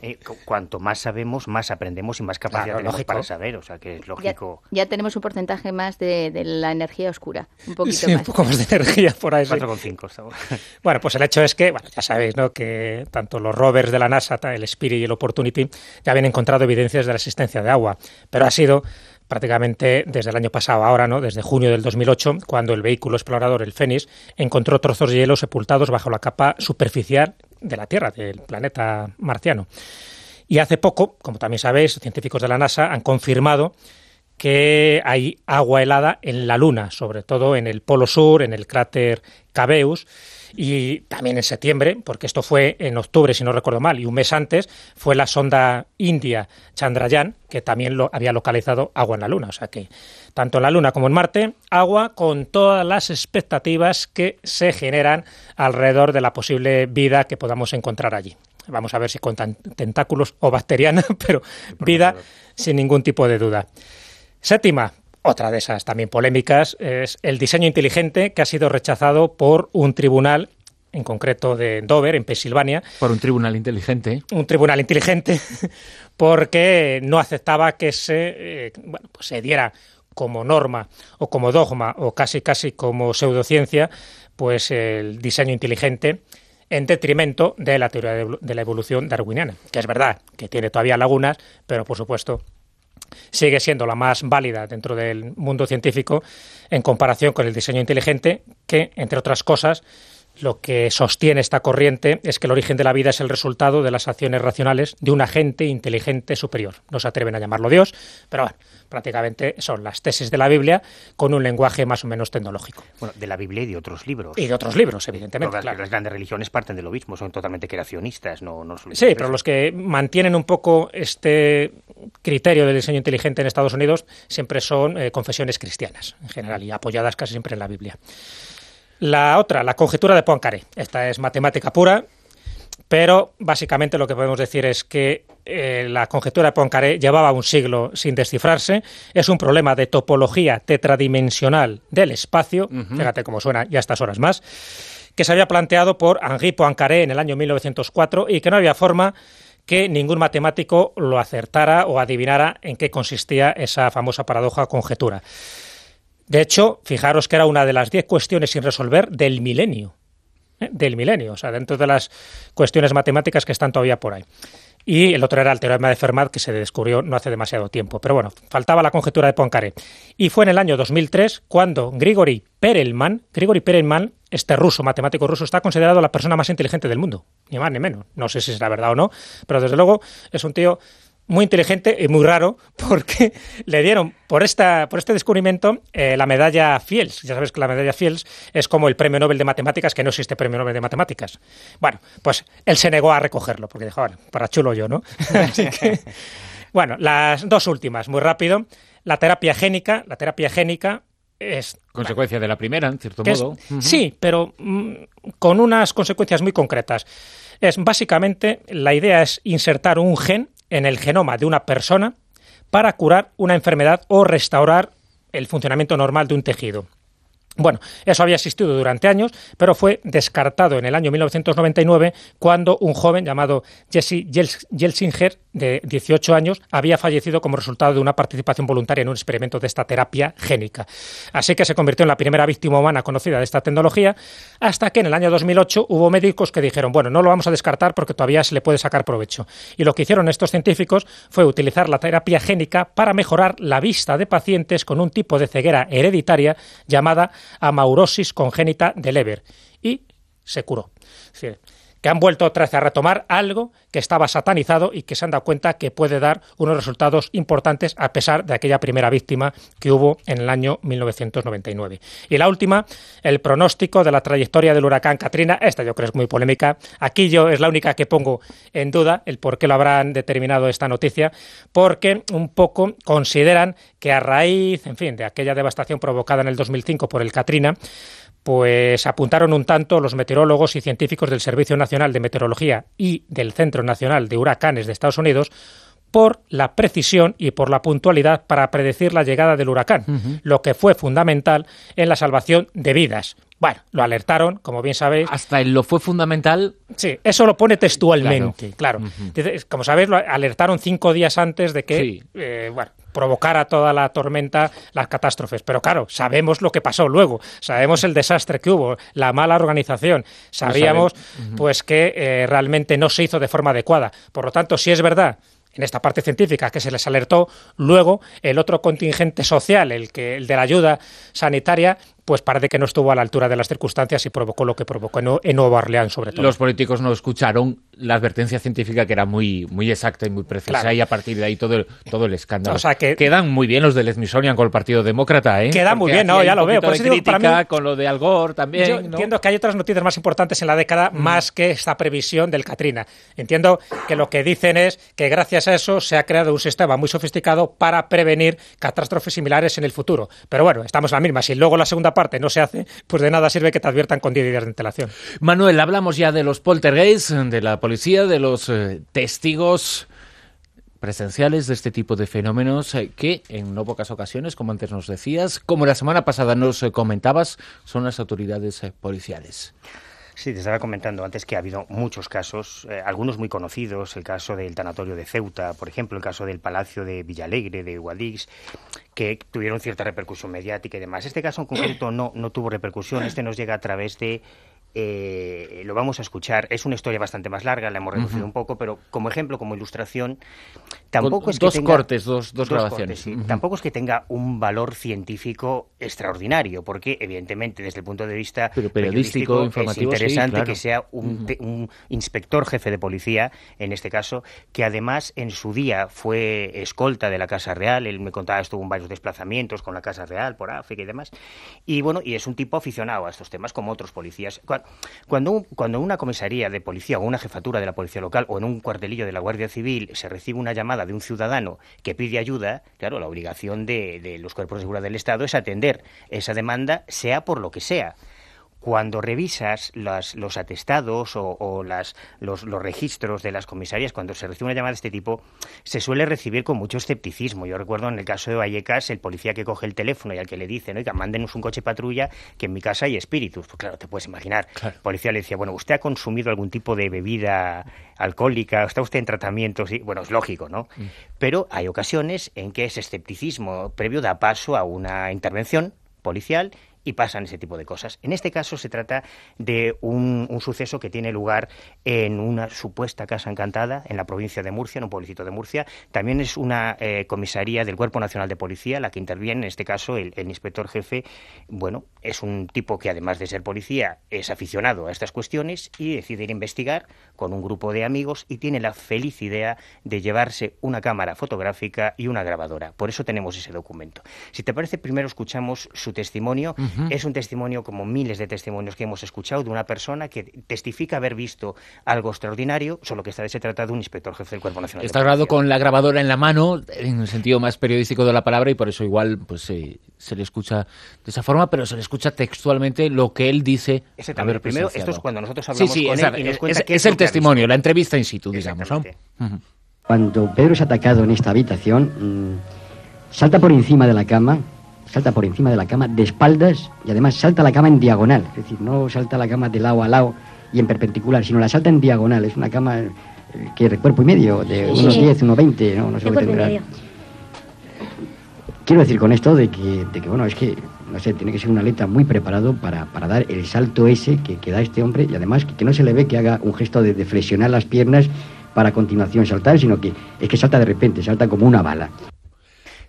eh, cu- cuanto más sabemos, más aprendemos y más capacidad Claro, tenemos lógico. para saber. O sea que es lógico. ya tenemos un porcentaje más de, de la energía oscura, un poquito Sí, un más. poco más de energía por ahí. sí. 4,5 estamos. (laughs) Bueno, pues el hecho es que, bueno, ya sabéis, ¿no? Que tanto los rovers de la NASA, el Spirit y el Opportunity, ya habían encontrado evidencias de la existencia de agua, pero ha sido prácticamente desde el año pasado, ahora, ¿no? Desde junio del 2008, cuando el vehículo explorador, el Fénix, encontró trozos de hielo sepultados bajo la capa superficial de la Tierra, del planeta marciano. Y hace poco, como también sabéis, científicos de la NASA han confirmado que hay agua helada en la Luna, sobre todo en el Polo Sur, en el cráter Cabeus, y también en septiembre, porque esto fue en octubre, si no recuerdo mal, y un mes antes fue la sonda india Chandrayaan, que también lo había localizado agua en la Luna. O sea que tanto en la Luna como en Marte, agua con todas las expectativas que se generan alrededor de la posible vida que podamos encontrar allí. Vamos a ver si con tentáculos o bacteriana, (laughs) pero vida sin ningún tipo de duda. Séptima, otra de esas también polémicas, es el diseño inteligente que ha sido rechazado por un tribunal, en concreto de Dover, en Pensilvania, Por un tribunal inteligente. un tribunal inteligente, (laughs) porque no aceptaba que se, eh, bueno, pues se diera como norma o como dogma o casi casi como pseudociencia, pues el diseño inteligente en detrimento de la teoría de la evolución darwiniana, que es verdad que tiene todavía lagunas, pero por supuesto sigue siendo la más válida dentro del mundo científico en comparación con el diseño inteligente, que, entre otras cosas, lo que sostiene esta corriente es que el origen de la vida es el resultado de las acciones racionales de un agente inteligente superior. No se atreven a llamarlo Dios, pero bueno, prácticamente son las tesis de la Biblia con un lenguaje más o menos tecnológico. Bueno, de la Biblia y de otros libros. Y de otros libros, evidentemente. Todas claro. las grandes religiones parten de lo mismo, son totalmente creacionistas, no, no Sí, pero eso. los que mantienen un poco este criterio del diseño inteligente en Estados Unidos siempre son eh, confesiones cristianas, en general, y apoyadas casi siempre en la Biblia. La otra, la conjetura de Poincaré. Esta es matemática pura, pero básicamente lo que podemos decir es que eh, la conjetura de Poincaré llevaba un siglo sin descifrarse. Es un problema de topología tetradimensional del espacio. Fíjate cómo suena ya a estas horas más que se había planteado por Henri Poincaré en el año 1904 y que no había forma que ningún matemático lo acertara o adivinara en qué consistía esa famosa paradoja conjetura. De hecho, fijaros que era una de las diez cuestiones sin resolver del milenio. ¿eh? Del milenio, o sea, dentro de las cuestiones matemáticas que están todavía por ahí. Y el otro era el teorema de Fermat, que se descubrió no hace demasiado tiempo. Pero bueno, faltaba la conjetura de Poincaré. Y fue en el año 2003 cuando Grigori Perelman, Grigori Perelman, este ruso, matemático ruso, está considerado la persona más inteligente del mundo. Ni más ni menos. No sé si es la verdad o no, pero desde luego es un tío muy inteligente y muy raro porque (laughs) le dieron por esta por este descubrimiento eh, la medalla Fields. Ya sabes que la medalla Fields es como el premio Nobel de matemáticas que no existe premio Nobel de matemáticas. Bueno, pues él se negó a recogerlo porque dijo, bueno, para chulo yo, ¿no? (laughs) (laughs) Así que bueno, las dos últimas, muy rápido. La terapia génica, la terapia génica es... Consecuencia de la primera, en cierto modo. Sí, pero mm, con unas consecuencias muy concretas. Es básicamente, la idea es insertar un gen en el genoma de una persona para curar una enfermedad o restaurar el funcionamiento normal de un tejido. Bueno, eso había existido durante años, pero fue descartado en el año 1999 cuando un joven llamado Jesse Jelsinger, de 18 años, había fallecido como resultado de una participación voluntaria en un experimento de esta terapia génica. Así que se convirtió en la primera víctima humana conocida de esta tecnología, hasta que en el año 2008 hubo médicos que dijeron, bueno, no lo vamos a descartar porque todavía se le puede sacar provecho. Y lo que hicieron estos científicos fue utilizar la terapia génica para mejorar la vista de pacientes con un tipo de ceguera hereditaria llamada amaurosis congénita de Leber y se curó. Que han vuelto otra vez a retomar algo que estaba satanizado y que se han dado cuenta que puede dar unos resultados importantes a pesar de aquella primera víctima que hubo en el año 1999. Y la última, el pronóstico de la trayectoria del huracán Katrina. Esta yo creo es muy polémica. Aquí yo es la única que pongo en duda el por qué lo habrán determinado esta noticia, porque un poco consideran que a raíz, en fin, de aquella devastación provocada en el 2005 por el Katrina, pues apuntaron un tanto los meteorólogos y científicos del Servicio Nacional de Meteorología y del Centro Nacional de Huracanes de Estados Unidos por la precisión y por la puntualidad para predecir la llegada del huracán, lo que fue fundamental en la salvación de vidas. Bueno, lo alertaron, como bien sabéis. Hasta en lo fue fundamental. Sí, eso lo pone textualmente, claro. Como sabéis, lo alertaron cinco días antes de que, eh, bueno, provocara toda la tormenta, las catástrofes. Pero claro, sabemos lo que pasó luego, sabemos el desastre que hubo, la mala organización, sabíamos pues que eh, realmente no se hizo de forma adecuada. Por lo tanto, si es verdad en esta parte científica que se les alertó, luego el otro contingente social, el que el de la ayuda sanitaria, pues parece que no estuvo a la altura de las circunstancias y provocó lo que provocó en, Nueva Orleans, sobre todo. Los políticos no escucharon la advertencia científica que era muy, muy exacta y muy precisa y a partir de ahí todo el, todo el escándalo. O sea que, Quedan muy bien los del Smithsonian con el Partido Demócrata, ¿eh? Quedan muy bien, no, ya lo veo. Por eso digo, para con lo de Al Gore también. Yo entiendo que hay otras noticias más importantes en la década mm. más que esta previsión del Katrina. Entiendo que lo que dicen es que gracias a eso se ha creado un sistema muy sofisticado para prevenir catástrofes similares en el futuro. Pero bueno, estamos en la misma. Si luego la segunda parte no se hace, pues de nada sirve que te adviertan con 10 días de antelación. Manuel, hablamos ya de los poltergeists, de la policía, de los eh, testigos presenciales de este tipo de fenómenos eh, que en no pocas ocasiones, como antes nos decías, como la semana pasada nos eh, comentabas, son las autoridades policiales. Sí, te estaba comentando antes que ha habido muchos casos, algunos muy conocidos, el caso del tanatorio de Ceuta, por ejemplo, el caso del Palacio de Villalegre, de Guadix, que tuvieron cierta repercusión mediática y demás. Este caso en concreto no, no tuvo repercusión, este nos llega a través de eh, lo vamos a escuchar. Es una historia bastante más larga, la hemos reducido un poco, pero como ejemplo, como ilustración, tampoco es que dos tenga, cortes, dos, dos, grabaciones. Tampoco es que tenga un valor científico extraordinario, porque evidentemente desde el punto de vista periodístico, informativo, es interesante que sea un, un, inspector jefe de policía, en este caso, que además en su día fue escolta de la Casa Real. Él me contaba estuvo en varios desplazamientos con la Casa Real por África y demás. Y bueno, y es un tipo aficionado a estos temas, como otros policías cuando, cuando una comisaría de policía o una jefatura de la policía local o en un cuartelillo de la Guardia Civil se recibe una llamada de un ciudadano que pide ayuda, claro, la obligación de los cuerpos de seguridad del Estado es atender esa demanda, sea por lo que sea cuando revisas los atestados o, las, los, registros de las comisarías, cuando se recibe una llamada de este tipo, se suele recibir con mucho escepticismo. Yo recuerdo en el caso de Vallecas, el policía que coge el teléfono y al que le dice, oiga, mándenos un coche patrulla, que en mi casa hay espíritus. Pues claro, te puedes imaginar. El policía le decía, bueno, ¿usted ha consumido algún tipo de bebida alcohólica? ¿Está usted en tratamiento? Sí, bueno, es lógico, ¿no? Mm. Pero hay ocasiones en que ese escepticismo previo da paso a una intervención policial y pasan ese tipo de cosas. En este caso se trata de un, suceso que tiene lugar en una supuesta casa encantada en la provincia de Murcia, en un pueblecito de Murcia. También es una eh, comisaría del Cuerpo Nacional de Policía la que interviene, en este caso el, inspector jefe, bueno, es un tipo que además de ser policía es aficionado a estas cuestiones y decide ir a investigar con un grupo de amigos y tiene la feliz idea de llevarse una cámara fotográfica y una grabadora. Por eso tenemos ese documento. Si te parece, primero escuchamos su testimonio Es un testimonio, como miles de testimonios que hemos escuchado, de una persona que testifica haber visto algo extraordinario, solo que esta vez se trata de un inspector jefe del Cuerpo Nacional. Está grabado con la grabadora en la mano, en el sentido más periodístico de la palabra, y por eso igual pues se le escucha de esa forma, pero se le escucha textualmente lo que él dice haber Primero, esto es cuando nosotros hablamos con él y nos cuenta es, es el testimonio, la entrevista in situ, digamos. Cuando Pedro es atacado en esta habitación, mm, salta por encima de la cama, salta por encima de la cama de espaldas y además salta la cama en diagonal. Es decir, no salta la cama de lado a lado y en perpendicular, sino la salta en diagonal. Es una cama eh, que es de cuerpo y medio, de unos 10, unos 20, no, no sé lo que Quiero decir con esto de que, de que, bueno, es que, no sé, tiene que ser un atleta muy preparado para, para dar el salto ese que, que, da este hombre y además que, no se le ve que haga un gesto de, de flexionar las piernas para a continuación saltar, sino que es que salta de repente, salta como una bala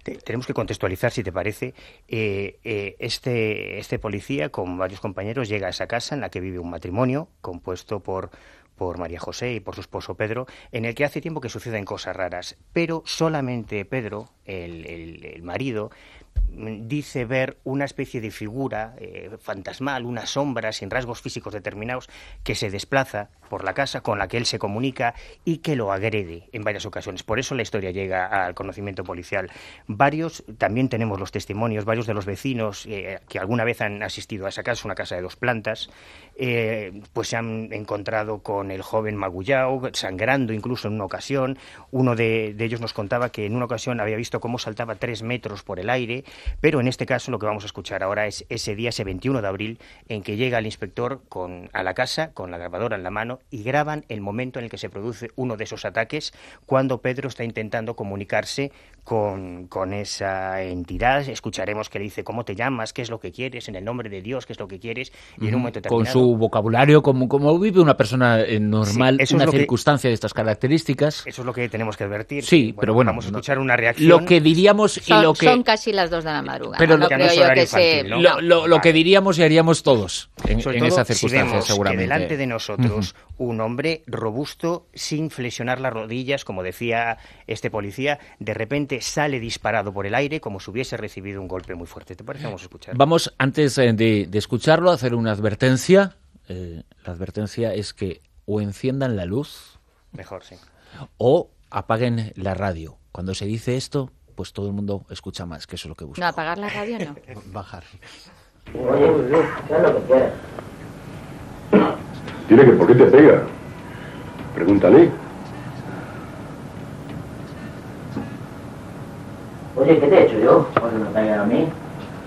tenemos que contextualizar, si te parece. Eh, eh, este, este policía, con varios compañeros, llega a esa casa en la que vive un matrimonio compuesto por por María José y por su esposo Pedro, en el que hace tiempo que suceden cosas raras, pero solamente Pedro, el, el marido, dice ver una especie de figura eh, fantasmal, una sombra sin rasgos físicos determinados que se desplaza por la casa con la que él se comunica y que lo agrede en varias ocasiones. Por eso la historia llega al conocimiento policial. Varios, también tenemos los testimonios, varios de los vecinos eh, que alguna vez han asistido a esa casa, una casa de dos plantas, eh, pues se han encontrado con el joven Magullao, sangrando incluso en una ocasión. Uno de ellos nos contaba que en una ocasión había visto cómo saltaba tres metros por el aire pero en este caso lo que vamos a escuchar ahora es ese día, ese 21 de abril, en que llega el inspector con, a la casa con la grabadora en la mano y graban el momento en el que se produce uno de esos ataques cuando Pedro está intentando comunicarse con, con esa entidad. Escucharemos que le dice cómo te llamas, qué es lo que quieres, en el nombre de Dios, qué es lo que quieres. Y en un momento Con su vocabulario, como, como vive una persona eh, normal, una circunstancia de estas características. Eso es lo que tenemos que advertir. Sí, pero bueno. Vamos a escuchar una reacción. Lo que diríamos y lo que... Son casi las dos de la madrugada. Pero lo, que lo, que diríamos y haríamos todos en, esa circunstancia, seguramente. Que delante de nosotros un hombre robusto, sin flexionar las rodillas, como decía este policía, de repente sale disparado por el aire como si hubiese recibido un golpe muy fuerte. ¿Te parece? Vamos a escuchar. Vamos, antes eh, de, escucharlo, a hacer una advertencia. Eh, la advertencia es que o enciendan la luz. Mejor, sí. O apaguen la radio. Cuando se dice esto, pues todo el mundo escucha más, que eso es lo que busca. No, apagar la radio no. (laughs) Bajar. Oye, que por qué te pega. Pregúntale. Oye, ¿qué te he hecho yo? Porque me pegas a mí.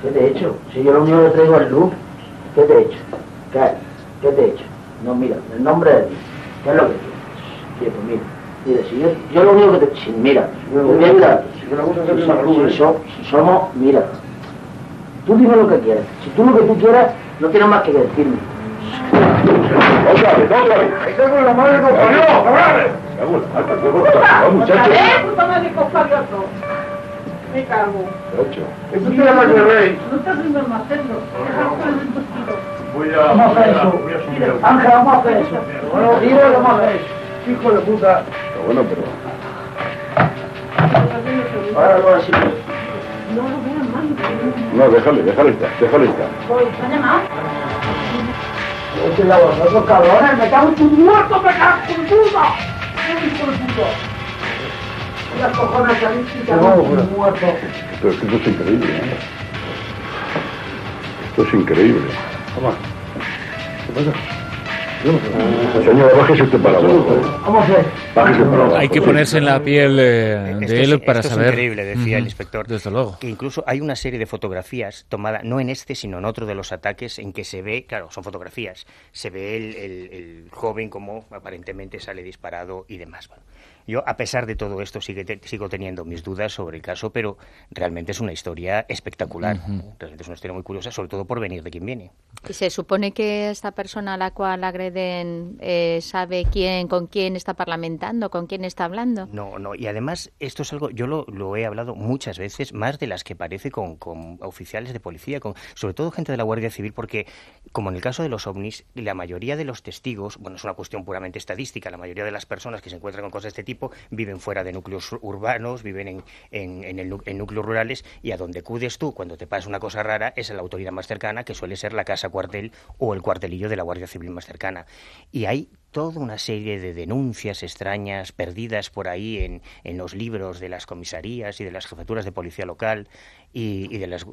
¿Qué te he hecho? Si yo lo único que traigo es luz. ¿Qué te he hecho? ¿Qué? ¿Qué te he hecho? No, mira, el nombre de ti. ¿Qué es lo que quieres? Quieto, mira. Si yo, yo lo único que te... Si, mira, mira, si, si somos, mira. Tú dime lo que quieres. Si tú lo que tú quieras, no tienes más que decirme. ¡Otra vez, otra vez! ¡Ahí tengo la madre compañero! Me cago. Ocho. Esto tiene más de rey. No estás viendo el macetro. Voy a... Vamos a eso. Ángel, vamos a hacer eso. Bueno, vamos a hacer eso. Hijo de puta. Pero bueno, pero... Ahora lo voy a decir. No, déjale, déjale estar, déjale estar. ¿Me han llamado? Oye, la vosotros cabrones, me cago en tu muerto, me cago en tu puta. ¿Qué hijo de puta? Las cojones que habéis quitado un muerto. Esto, esto es increíble, ¿eh? Esto es increíble. Toma. ¿Qué pasa? Señora, bájese usted para abajo. ¿Cómo se? Bájese para abajo. Hay que ponerse en la piel eh, de es- él para esto saber. Es increíble, decía el inspector. Desde luego. Que incluso hay una serie de fotografías tomadas, no en este, sino en otro de los ataques, en que se ve, claro, son fotografías, se ve el, el- el joven como aparentemente sale disparado y demás. Bueno, yo, a pesar de todo esto, sigue te- sigo teniendo mis dudas sobre el caso, pero realmente es una historia espectacular. Realmente es una historia muy curiosa, sobre todo por venir de quien viene. Y se supone que esta persona a la cual agreden eh, sabe quién, con quién está comentando con quién está hablando. No, no, y además esto es algo, yo lo, lo he hablado muchas veces, más de las que parece con, con oficiales de policía, con sobre todo gente de la Guardia Civil, porque como en el caso de los ovnis, la mayoría de los testigos, bueno, es una cuestión puramente estadística, la mayoría de las personas que se encuentran con cosas de este tipo viven fuera de núcleos urbanos, viven en, en, en, el, en núcleos rurales, y a donde acudes tú cuando te pasa una cosa rara es a la autoridad más cercana, que suele ser la casa cuartel o el cuartelillo de la Guardia Civil más cercana. Y hay toda una serie de denuncias extrañas perdidas por ahí en, en los libros de las comisarías y de las jefaturas de policía local y, y de las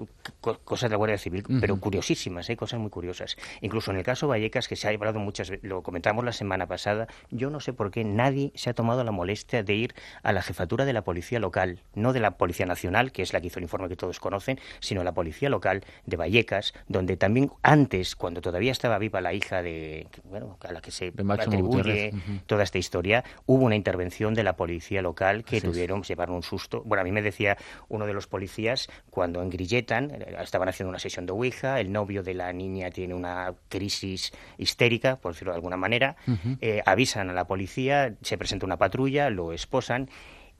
co cosas de la Guardia Civil, uh -huh. pero curiosísimas, ¿eh? cosas muy curiosas. Incluso en el caso Vallecas, que se ha hablado muchas veces, lo comentamos la semana pasada, yo no sé por qué nadie se ha tomado la molestia de ir a la jefatura de la policía local, no de la Policía Nacional, que es la que hizo el informe que todos conocen, sino la policía local de Vallecas, donde también antes, cuando todavía estaba viva la hija de, bueno, a la que se atribuye uh -huh. toda esta historia, hubo una intervención de la policía local que Así tuvieron, es. llevaron un susto. Bueno, a mí me decía uno de los policías, cuando engrilletan, estaban haciendo una sesión de Ouija, el novio de la niña tiene una crisis histérica, por decirlo de alguna manera, uh -huh. eh, avisan a la policía, se presenta una patrulla, lo esposan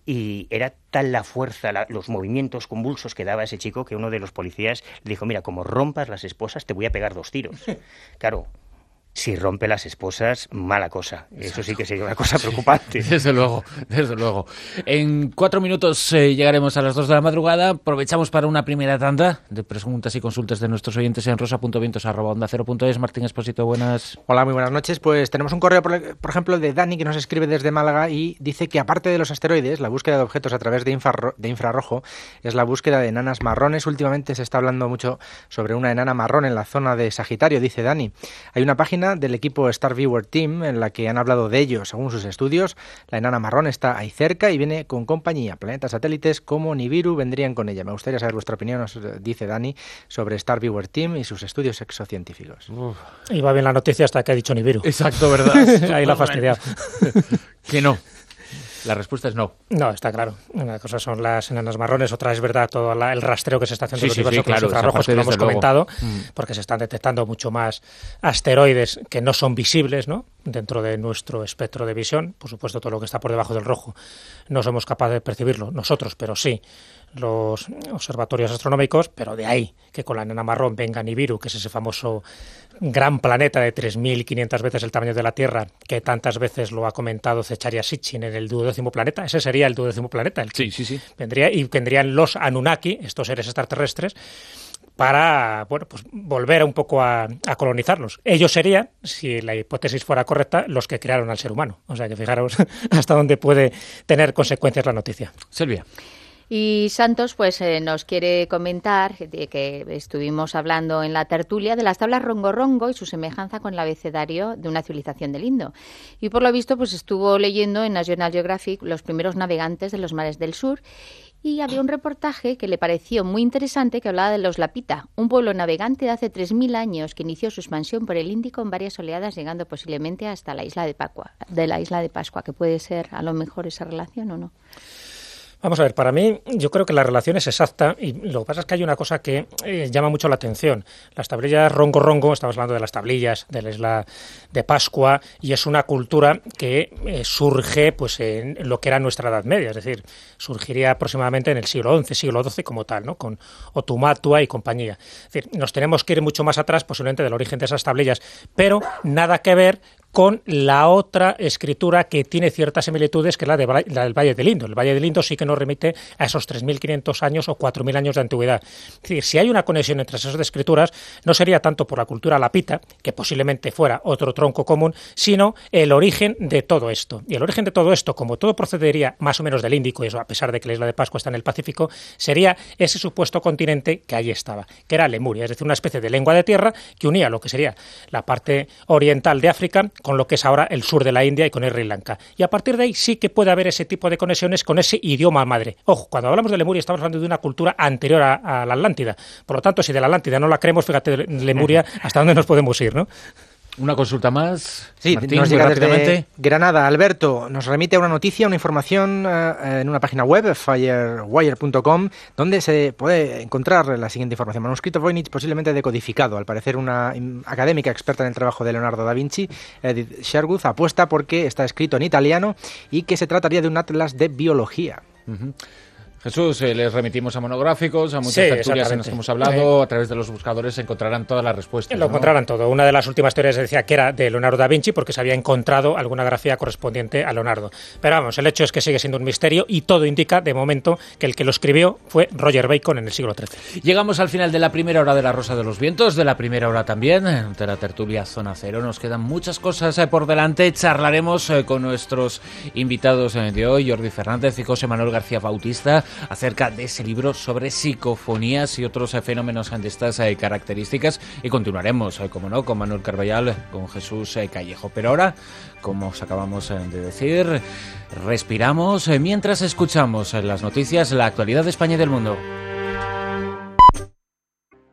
y era tal la fuerza, la, los movimientos convulsos que daba ese chico que uno de los policías le dijo, mira, como rompas las esposas te voy a pegar dos tiros. (laughs) claro, si rompe las esposas, mala cosa. Eso sí que sería una cosa (laughs) preocupante. Sí, (laughs) desde luego, desde luego. En cuatro minutos eh, llegaremos a las dos de la madrugada. Aprovechamos para una primera tanda de preguntas y consultas de nuestros oyentes en rosa.vientos.onda0.es. Martín Esposito, buenas. Hola, muy buenas noches. Pues tenemos un correo, por, por, ejemplo, de Dani que nos escribe desde Málaga y dice que aparte de los asteroides, la búsqueda de objetos a través de, infrarro de infrarrojo es la búsqueda de enanas marrones. Últimamente se está hablando mucho sobre una enana marrón en la zona de Sagitario, dice Dani. Hay una página del equipo Star Viewer Team en la que han hablado de ello según sus estudios. La enana marrón está ahí cerca y viene con compañía. Planetas satélites como Nibiru vendrían con ella. Me gustaría saber vuestra opinión, nos dice Dani, sobre Star Viewer Team y sus estudios exocientíficos. Uf. Y va bien la noticia hasta que ha dicho Nibiru. Exacto, ¿verdad? (laughs) (laughs) ahí la ha fastidiado. que no. La respuesta es no. No, está claro. Una cosa son las enanas marrones, otra es verdad todo la, el rastreo que se está haciendo sí, del sí, universo sí, claro, con los infrarrojos que lo hemos comentado, mm. porque se están detectando mucho más asteroides que no son visibles, ¿no? Dentro de nuestro espectro de visión, por supuesto todo lo que está por debajo del rojo no somos capaces de percibirlo nosotros, pero sí los observatorios astronómicos, pero de ahí que con la enana marrón venga Nibiru, que es ese famoso gran planeta de 3.500 veces el tamaño de la Tierra, que tantas veces lo ha comentado Zecharia Sitchin en el duodécimo planeta, ese sería el duodécimo planeta. El sí, sí, sí. Vendría, y vendrían los Anunnaki, estos seres extraterrestres, para bueno, pues volver un poco a, a, colonizarlos. Ellos serían, si la hipótesis fuera correcta, los que crearon al ser humano. O sea que fijaros (laughs) hasta dónde puede tener consecuencias la noticia. Silvia. Y Santos pues eh, nos quiere comentar de que estuvimos hablando en la tertulia de las tablas Rongo Rongo y su semejanza con el abecedario de una civilización del Indo. Y por lo visto pues estuvo leyendo en National Geographic los primeros navegantes de los mares del sur y había un reportaje que le pareció muy interesante que hablaba de los Lapita, un pueblo navegante de hace 3.000 años que inició su expansión por el Índico en varias oleadas, llegando posiblemente hasta la isla de Pascua, de la isla de Pascua, que puede ser a lo mejor esa relación o no. Vamos a ver, para mí yo creo que la relación es exacta y lo que pasa es que hay una cosa que eh, llama mucho la atención. Las tablillas rongo, estamos hablando de las tablillas de la isla de Pascua y es una cultura que eh, surge pues en lo que era nuestra Edad Media, es decir, surgiría aproximadamente en el siglo XI, siglo XII como tal, ¿no? con Otumatua y compañía. Es decir, nos tenemos que ir mucho más atrás posiblemente del origen de esas tablillas, pero nada que ver con la otra escritura que tiene ciertas similitudes, que es la, de, la del Valle del Indo. El Valle del Indo sí que nos remite a esos 3.500 años o 4.000 años de antigüedad. Es decir, si hay una conexión entre esas escrituras, no sería tanto por la cultura lapita, que posiblemente fuera otro tronco común, sino el origen de todo esto. Y el origen de todo esto, como todo procedería más o menos del Índico, y eso a pesar de que la isla de Pascua está en el Pacífico, sería ese supuesto continente que allí estaba, que era Lemuria, es decir, una especie de lengua de tierra que unía lo que sería la parte oriental de África con lo que es ahora el sur de la India y con Sri Lanka. Y a partir de ahí sí que puede haber ese tipo de conexiones con ese idioma madre. Ojo, cuando hablamos de Lemuria estamos hablando de una cultura anterior a, a la Atlántida. Por lo tanto, si de la Atlántida no la creemos, fíjate, Lemuria, (laughs) hasta dónde nos podemos ir, ¿no? Una consulta más. Sí, Martín, nos llega desde. Granada. Alberto nos remite una noticia, una información eh, en una página web, firewire.com, donde se puede encontrar la siguiente información. Manuscrito Voynich posiblemente decodificado. Al parecer, una académica experta en el trabajo de Leonardo da Vinci, Edith Sherwood, apuesta porque está escrito en italiano y que se trataría de un atlas de biología. Jesús, eh, les remitimos a monográficos, a muchas Sí, tertulias en las que hemos hablado. A través de los buscadores encontrarán todas las respuestas. Lo ¿no? encontrarán todo. Una de las últimas teorías decía que era de Leonardo da Vinci porque se había encontrado alguna grafía correspondiente a Leonardo. Pero vamos, el hecho es que sigue siendo un misterio y todo indica, de momento, que el que lo escribió fue Roger Bacon en el siglo XIII. Llegamos al final de la primera hora de La Rosa de los Vientos, de la primera hora también, de la tertulia Zona Cero. Nos quedan muchas cosas eh, por delante. Charlaremos eh, con nuestros invitados de hoy, Jordi Fernández y José Manuel García Bautista, acerca de ese libro sobre psicofonías y otros eh, fenómenos de estas eh, características. Y continuaremos, eh, como no, con Manuel Carballal, con Jesús Callejo. Pero ahora, como os acabamos de decir, respiramos mientras escuchamos las noticias, la actualidad de España y del mundo.